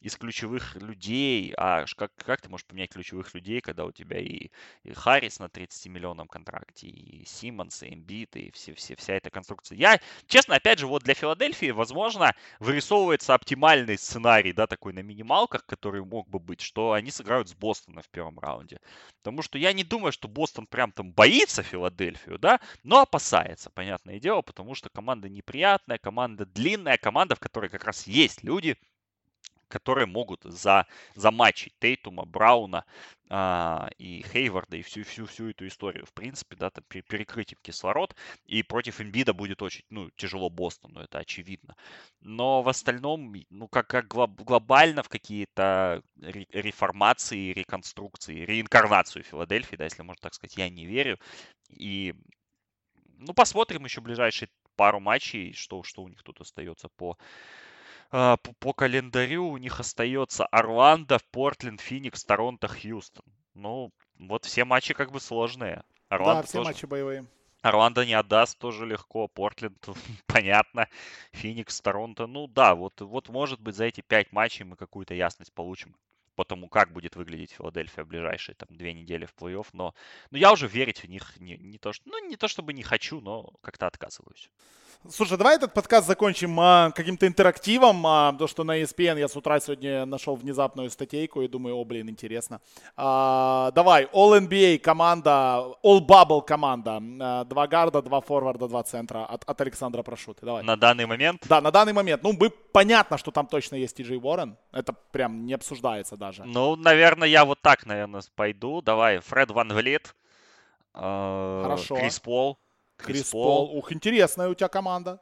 [SPEAKER 2] из ключевых людей. А как, как ты можешь поменять ключевых людей, когда у тебя и, и Харрис на 30 миллионном контракте, и Симмонс, и Эмбит, и все, все, вся эта конструкция. Я, честно, опять же, вот для Филадельфии, возможно, вырисовывается оптимальный сценарий, да, такой на минималках, который мог бы быть, что они сыграют с Бостоном в первом раунде. Потому что я не думаю, что Бостон прям там боится Филадельфию, да, но опасается, понятное дело, потому что команда неприятная, команда длинная, команда, в которой как раз есть люди, которые могут за, замачить Тейтума, Брауна а, и Хейварда и всю, всю, всю эту историю. В принципе, да, там перекрыть им кислород. И против Эмбида будет очень, ну, тяжело Бостону, это очевидно. Но в остальном, ну, как, как глобально в какие-то реформации, реконструкции, реинкарнацию Филадельфии, да, если можно так сказать, я не верю. И, ну, посмотрим еще ближайшие пару матчей, что, что у них тут остается по по, по календарю у них остается Орландо, Портленд, Феникс, Торонто, Хьюстон. Ну, вот все матчи как бы сложные.
[SPEAKER 1] Орландо да, все тоже... матчи боевые.
[SPEAKER 2] Орландо не отдаст тоже легко. Портленд, понятно. Феникс, Торонто. Ну да, вот, вот может быть за эти пять матчей мы какую-то ясность получим по тому, как будет выглядеть Филадельфия в ближайшие там две недели в плей-офф. Но, но я уже верить в них не, не то, что, ну, не то чтобы не хочу, но как-то отказываюсь.
[SPEAKER 1] Слушай, давай этот подкаст закончим а, каким-то интерактивом, а, потому что на ESPN я с утра сегодня нашел внезапную статейку и думаю, о, блин, интересно. А, давай, All-NBA команда, All-Bubble команда. А, два гарда, два форварда, два центра. От, от Александра прошу ты, давай.
[SPEAKER 2] На данный момент?
[SPEAKER 1] Да, на данный момент. Ну, мы, понятно, что там точно есть Ти Джей Уоррен. Это прям не обсуждается даже.
[SPEAKER 2] Ну, наверное, я вот так, наверное, пойду. Давай, Фред Ван Влит. Э, Хорошо. Крис Пол.
[SPEAKER 1] Крис Пол. Ух, интересная у тебя команда.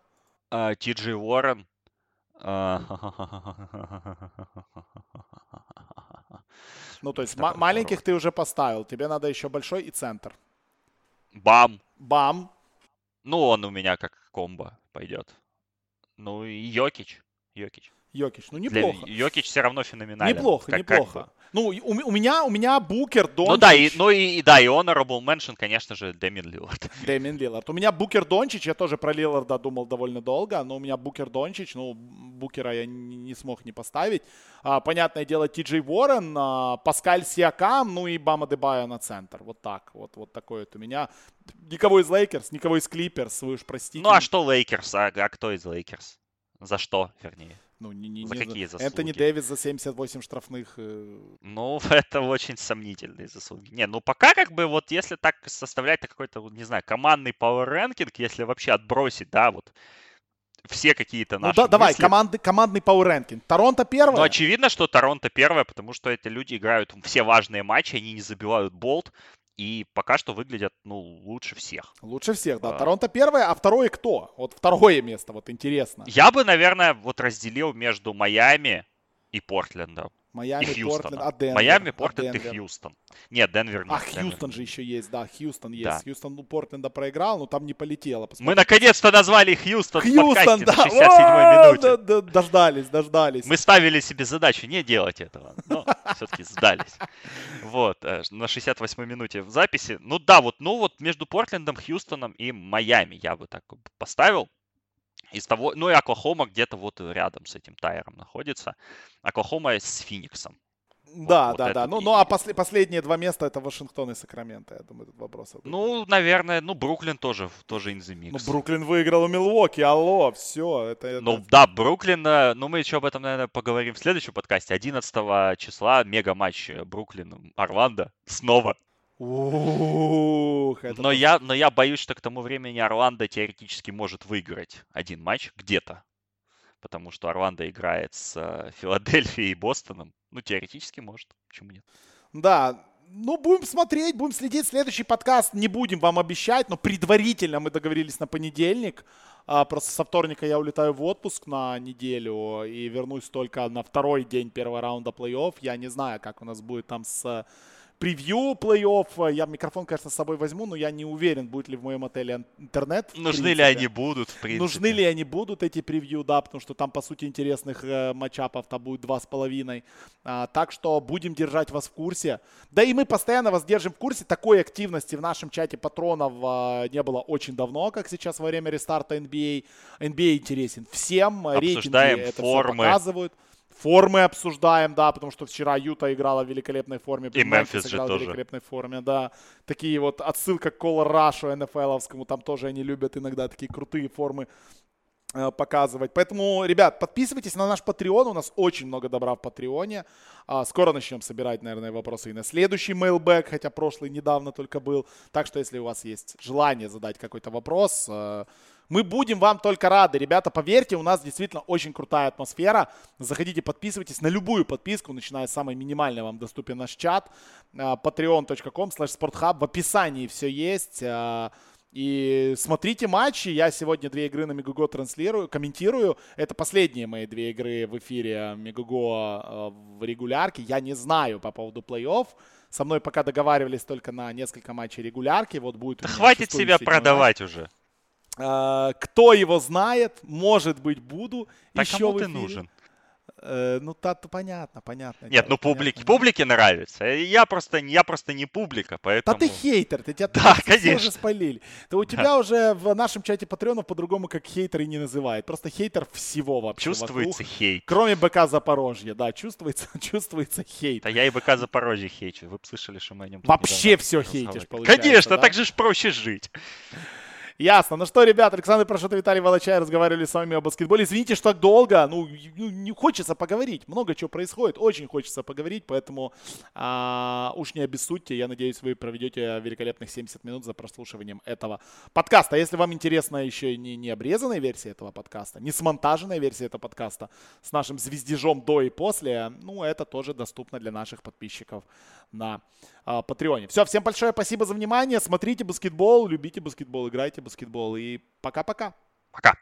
[SPEAKER 2] А, Ти Джей Уоррен. А,
[SPEAKER 1] ну, то есть маленьких ты уже поставил. Тебе надо еще большой и центр.
[SPEAKER 2] Бам.
[SPEAKER 1] Бам.
[SPEAKER 2] Ну, он у меня как комбо пойдет. Ну и Йокич. Йокич.
[SPEAKER 1] Йокич, ну неплохо.
[SPEAKER 2] Для Йокич все равно феноменален.
[SPEAKER 1] Неплохо, как, неплохо. Как бы. Ну, у, у меня, у меня Букер, Дончич.
[SPEAKER 2] Ну да, и, ну и, да, и honorable mention, конечно же, Дэмин Лиллард.
[SPEAKER 1] Дэмиен Лиллард. У меня Букер Дончич, я тоже про Лилларда думал довольно долго, но у меня Букер Дончич, ну, Букера я не, не смог не поставить. А, понятное дело, Ти Джей Уоррен, а, Паскаль Сиакам, ну и Бам Адебайо на центр. Вот так, вот, вот такой вот у меня. Никого из Лейкерс, никого из Клиперс, вы уж простите.
[SPEAKER 2] Ну а что Лейкерс, а, а кто из Лейкерс? За что, вернее?
[SPEAKER 1] Ну, не, не,
[SPEAKER 2] за
[SPEAKER 1] не,
[SPEAKER 2] какие заслуги?
[SPEAKER 1] Энтони Дэвис за 78 штрафных. Э...
[SPEAKER 2] Ну, это очень сомнительные заслуги. Не, ну пока как бы вот если так составлять какой-то, не знаю, командный ranking, если вообще отбросить, да, вот все какие-то наши
[SPEAKER 1] Ну да, давай, команды, командный ranking. Торонто первое?
[SPEAKER 2] Ну, очевидно, что Торонто первое, потому что эти люди играют все важные матчи, они не забивают болт, и пока что выглядят, ну, лучше всех.
[SPEAKER 1] Лучше всех, да. А... Торонто первое, а второе кто? Вот второе место, вот интересно.
[SPEAKER 2] Я бы, наверное, вот разделил между Майами и Портлендом.
[SPEAKER 1] Майами,
[SPEAKER 2] и.
[SPEAKER 1] Портленд, а Денвер?
[SPEAKER 2] Майами,
[SPEAKER 1] а
[SPEAKER 2] Портленд и
[SPEAKER 1] Денвер?
[SPEAKER 2] Хьюстон. Нет, Денвер нет.
[SPEAKER 1] А,
[SPEAKER 2] Денвер
[SPEAKER 1] Хьюстон же еще есть, да, Хьюстон есть.
[SPEAKER 2] Да.
[SPEAKER 1] Хьюстон у Портленда проиграл, но там не полетело.
[SPEAKER 2] Мы
[SPEAKER 1] Посмотрим.
[SPEAKER 2] наконец-то назвали Хьюстон, в
[SPEAKER 1] Хьюстон,
[SPEAKER 2] подкасте
[SPEAKER 1] да.
[SPEAKER 2] на 67-й
[SPEAKER 1] О,
[SPEAKER 2] минуте.
[SPEAKER 1] да, да, Дождались, дождались.
[SPEAKER 2] Мы ставили себе задачу не делать этого, но все-таки сдались. Вот, э, на 68-й минуте в записи. Ну да, вот, ну вот между Портлендом, Хьюстоном и Майами я бы так поставил. Из того, ну и Оклахома где-то вот рядом с этим тайером находится. Оклахома с Фениксом.
[SPEAKER 1] Да,
[SPEAKER 2] вот
[SPEAKER 1] да, да.
[SPEAKER 2] этот
[SPEAKER 1] Ну,
[SPEAKER 2] и-
[SPEAKER 1] ну а после- последние два места это Вашингтон и Сакраменто. Я думаю, тут вопрос.
[SPEAKER 2] Ну, наверное, ну Бруклин тоже, тоже in the mix.
[SPEAKER 1] Ну, Бруклин выиграл у Милуоки, алло, все. Это, это-
[SPEAKER 2] Ну да, Бруклин, э, ну мы еще об этом, наверное, поговорим в следующем подкасте. 11 числа мега-матч Бруклин-Орландо снова.
[SPEAKER 1] Ух, это
[SPEAKER 2] Но я, но я боюсь, что к тому времени Орландо теоретически может выиграть один матч где-то. Потому что Орландо играет с э, Филадельфией и Бостоном. Ну, теоретически может. Почему нет?
[SPEAKER 1] Да, ну, будем смотреть, будем следить. Следующий подкаст не будем вам обещать, но предварительно мы договорились на понедельник. А, просто со вторника я улетаю в отпуск на неделю и вернусь только на второй день первого раунда плей-офф. Я не знаю, как у нас будет там с превью плей-офф. Я микрофон, конечно, с собой возьму, но я не уверен, будет ли в моем отеле ин- интернет.
[SPEAKER 2] Нужны ли они будут, в принципе?
[SPEAKER 1] Нужны ли они будут, эти превью, да, потому что там, по сути, интересных э, матчапов там будет два с половиной. А, так что будем держать вас в курсе. Да и мы постоянно вас держим в курсе. Такой активности в нашем чате патронов а, не было очень давно, как сейчас во время рестарта NBA. NBA интересен всем.
[SPEAKER 2] Обсуждаем
[SPEAKER 1] Рейтинги это
[SPEAKER 2] формы.
[SPEAKER 1] все показывают. Формы обсуждаем, да, потому что вчера Юта играла в великолепной форме.
[SPEAKER 2] И Мемфис же
[SPEAKER 1] играл в
[SPEAKER 2] тоже.
[SPEAKER 1] великолепной форме, да. Такие вот отсылка к Color Rush НФЛовскому, там тоже они любят иногда такие крутые формы э, показывать. Поэтому, ребят, подписывайтесь на наш Patreon. У нас очень много добра в Патреоне. А, Скоро начнем собирать, наверное, вопросы и на следующий mailback, хотя прошлый недавно только был. Так что, если у вас есть желание задать какой-то вопрос, э, мы будем вам только рады. Ребята, поверьте, у нас действительно очень крутая атмосфера. Заходите, подписывайтесь на любую подписку, начиная с самой минимальной, вам доступен наш чат. А, patreon.com slash sporthub. В описании все есть. А, И смотрите матчи. Я сегодня две игры на Мегаго транслирую, комментирую. Это последние мои две игры в эфире Мегаго э, в регулярке. Я не знаю по поводу плей-офф. Со мной пока договаривались только на несколько матчей регулярки. Вот будет.
[SPEAKER 2] Да хватит себя
[SPEAKER 1] седьмой матч.
[SPEAKER 2] продавать уже.
[SPEAKER 1] А, Кто его знает, может быть, буду
[SPEAKER 2] Так
[SPEAKER 1] еще
[SPEAKER 2] кому ты нужен?
[SPEAKER 1] Э, ну, та, то понятно, понятно.
[SPEAKER 2] Нет, ну публике, публике нравится. Я просто, я просто не публика,
[SPEAKER 1] Да
[SPEAKER 2] поэтому...
[SPEAKER 1] ты хейтер, ты тебя
[SPEAKER 2] Да, конечно.
[SPEAKER 1] уже спалили. Да у тебя уже в нашем чате патреонов по-другому как хейтеры не называют. Просто хейтер всего вообще
[SPEAKER 2] Чувствуется
[SPEAKER 1] вокруг.
[SPEAKER 2] хейт.
[SPEAKER 1] Кроме БК Запорожья, да, чувствуется, чувствуется хейт.
[SPEAKER 2] Да я и БК Запорожье хейчу. Вы слышали, что мы о нем
[SPEAKER 1] Вообще все хейтишь, получается,
[SPEAKER 2] Конечно,
[SPEAKER 1] да?
[SPEAKER 2] так же ж проще жить.
[SPEAKER 1] Ясно. Ну что, ребят, Александр Прошот и Виталий Волочай разговаривали с вами о баскетболе. Извините, что так долго. Ну, ну, не хочется поговорить. Много чего происходит. Очень хочется поговорить, поэтому а, уж не обессудьте. Я надеюсь, вы проведете великолепных 70 минут за прослушиванием этого подкаста. А Если вам интересна еще не, не обрезанная версия этого подкаста, не смонтаженная версия этого подкаста с нашим звездежом до и после, ну, это тоже доступно для наших подписчиков на а, Патреоне. Все, всем большое спасибо за внимание. Смотрите баскетбол, любите баскетбол, играйте в баскетбол. И пока-пока.
[SPEAKER 2] Пока.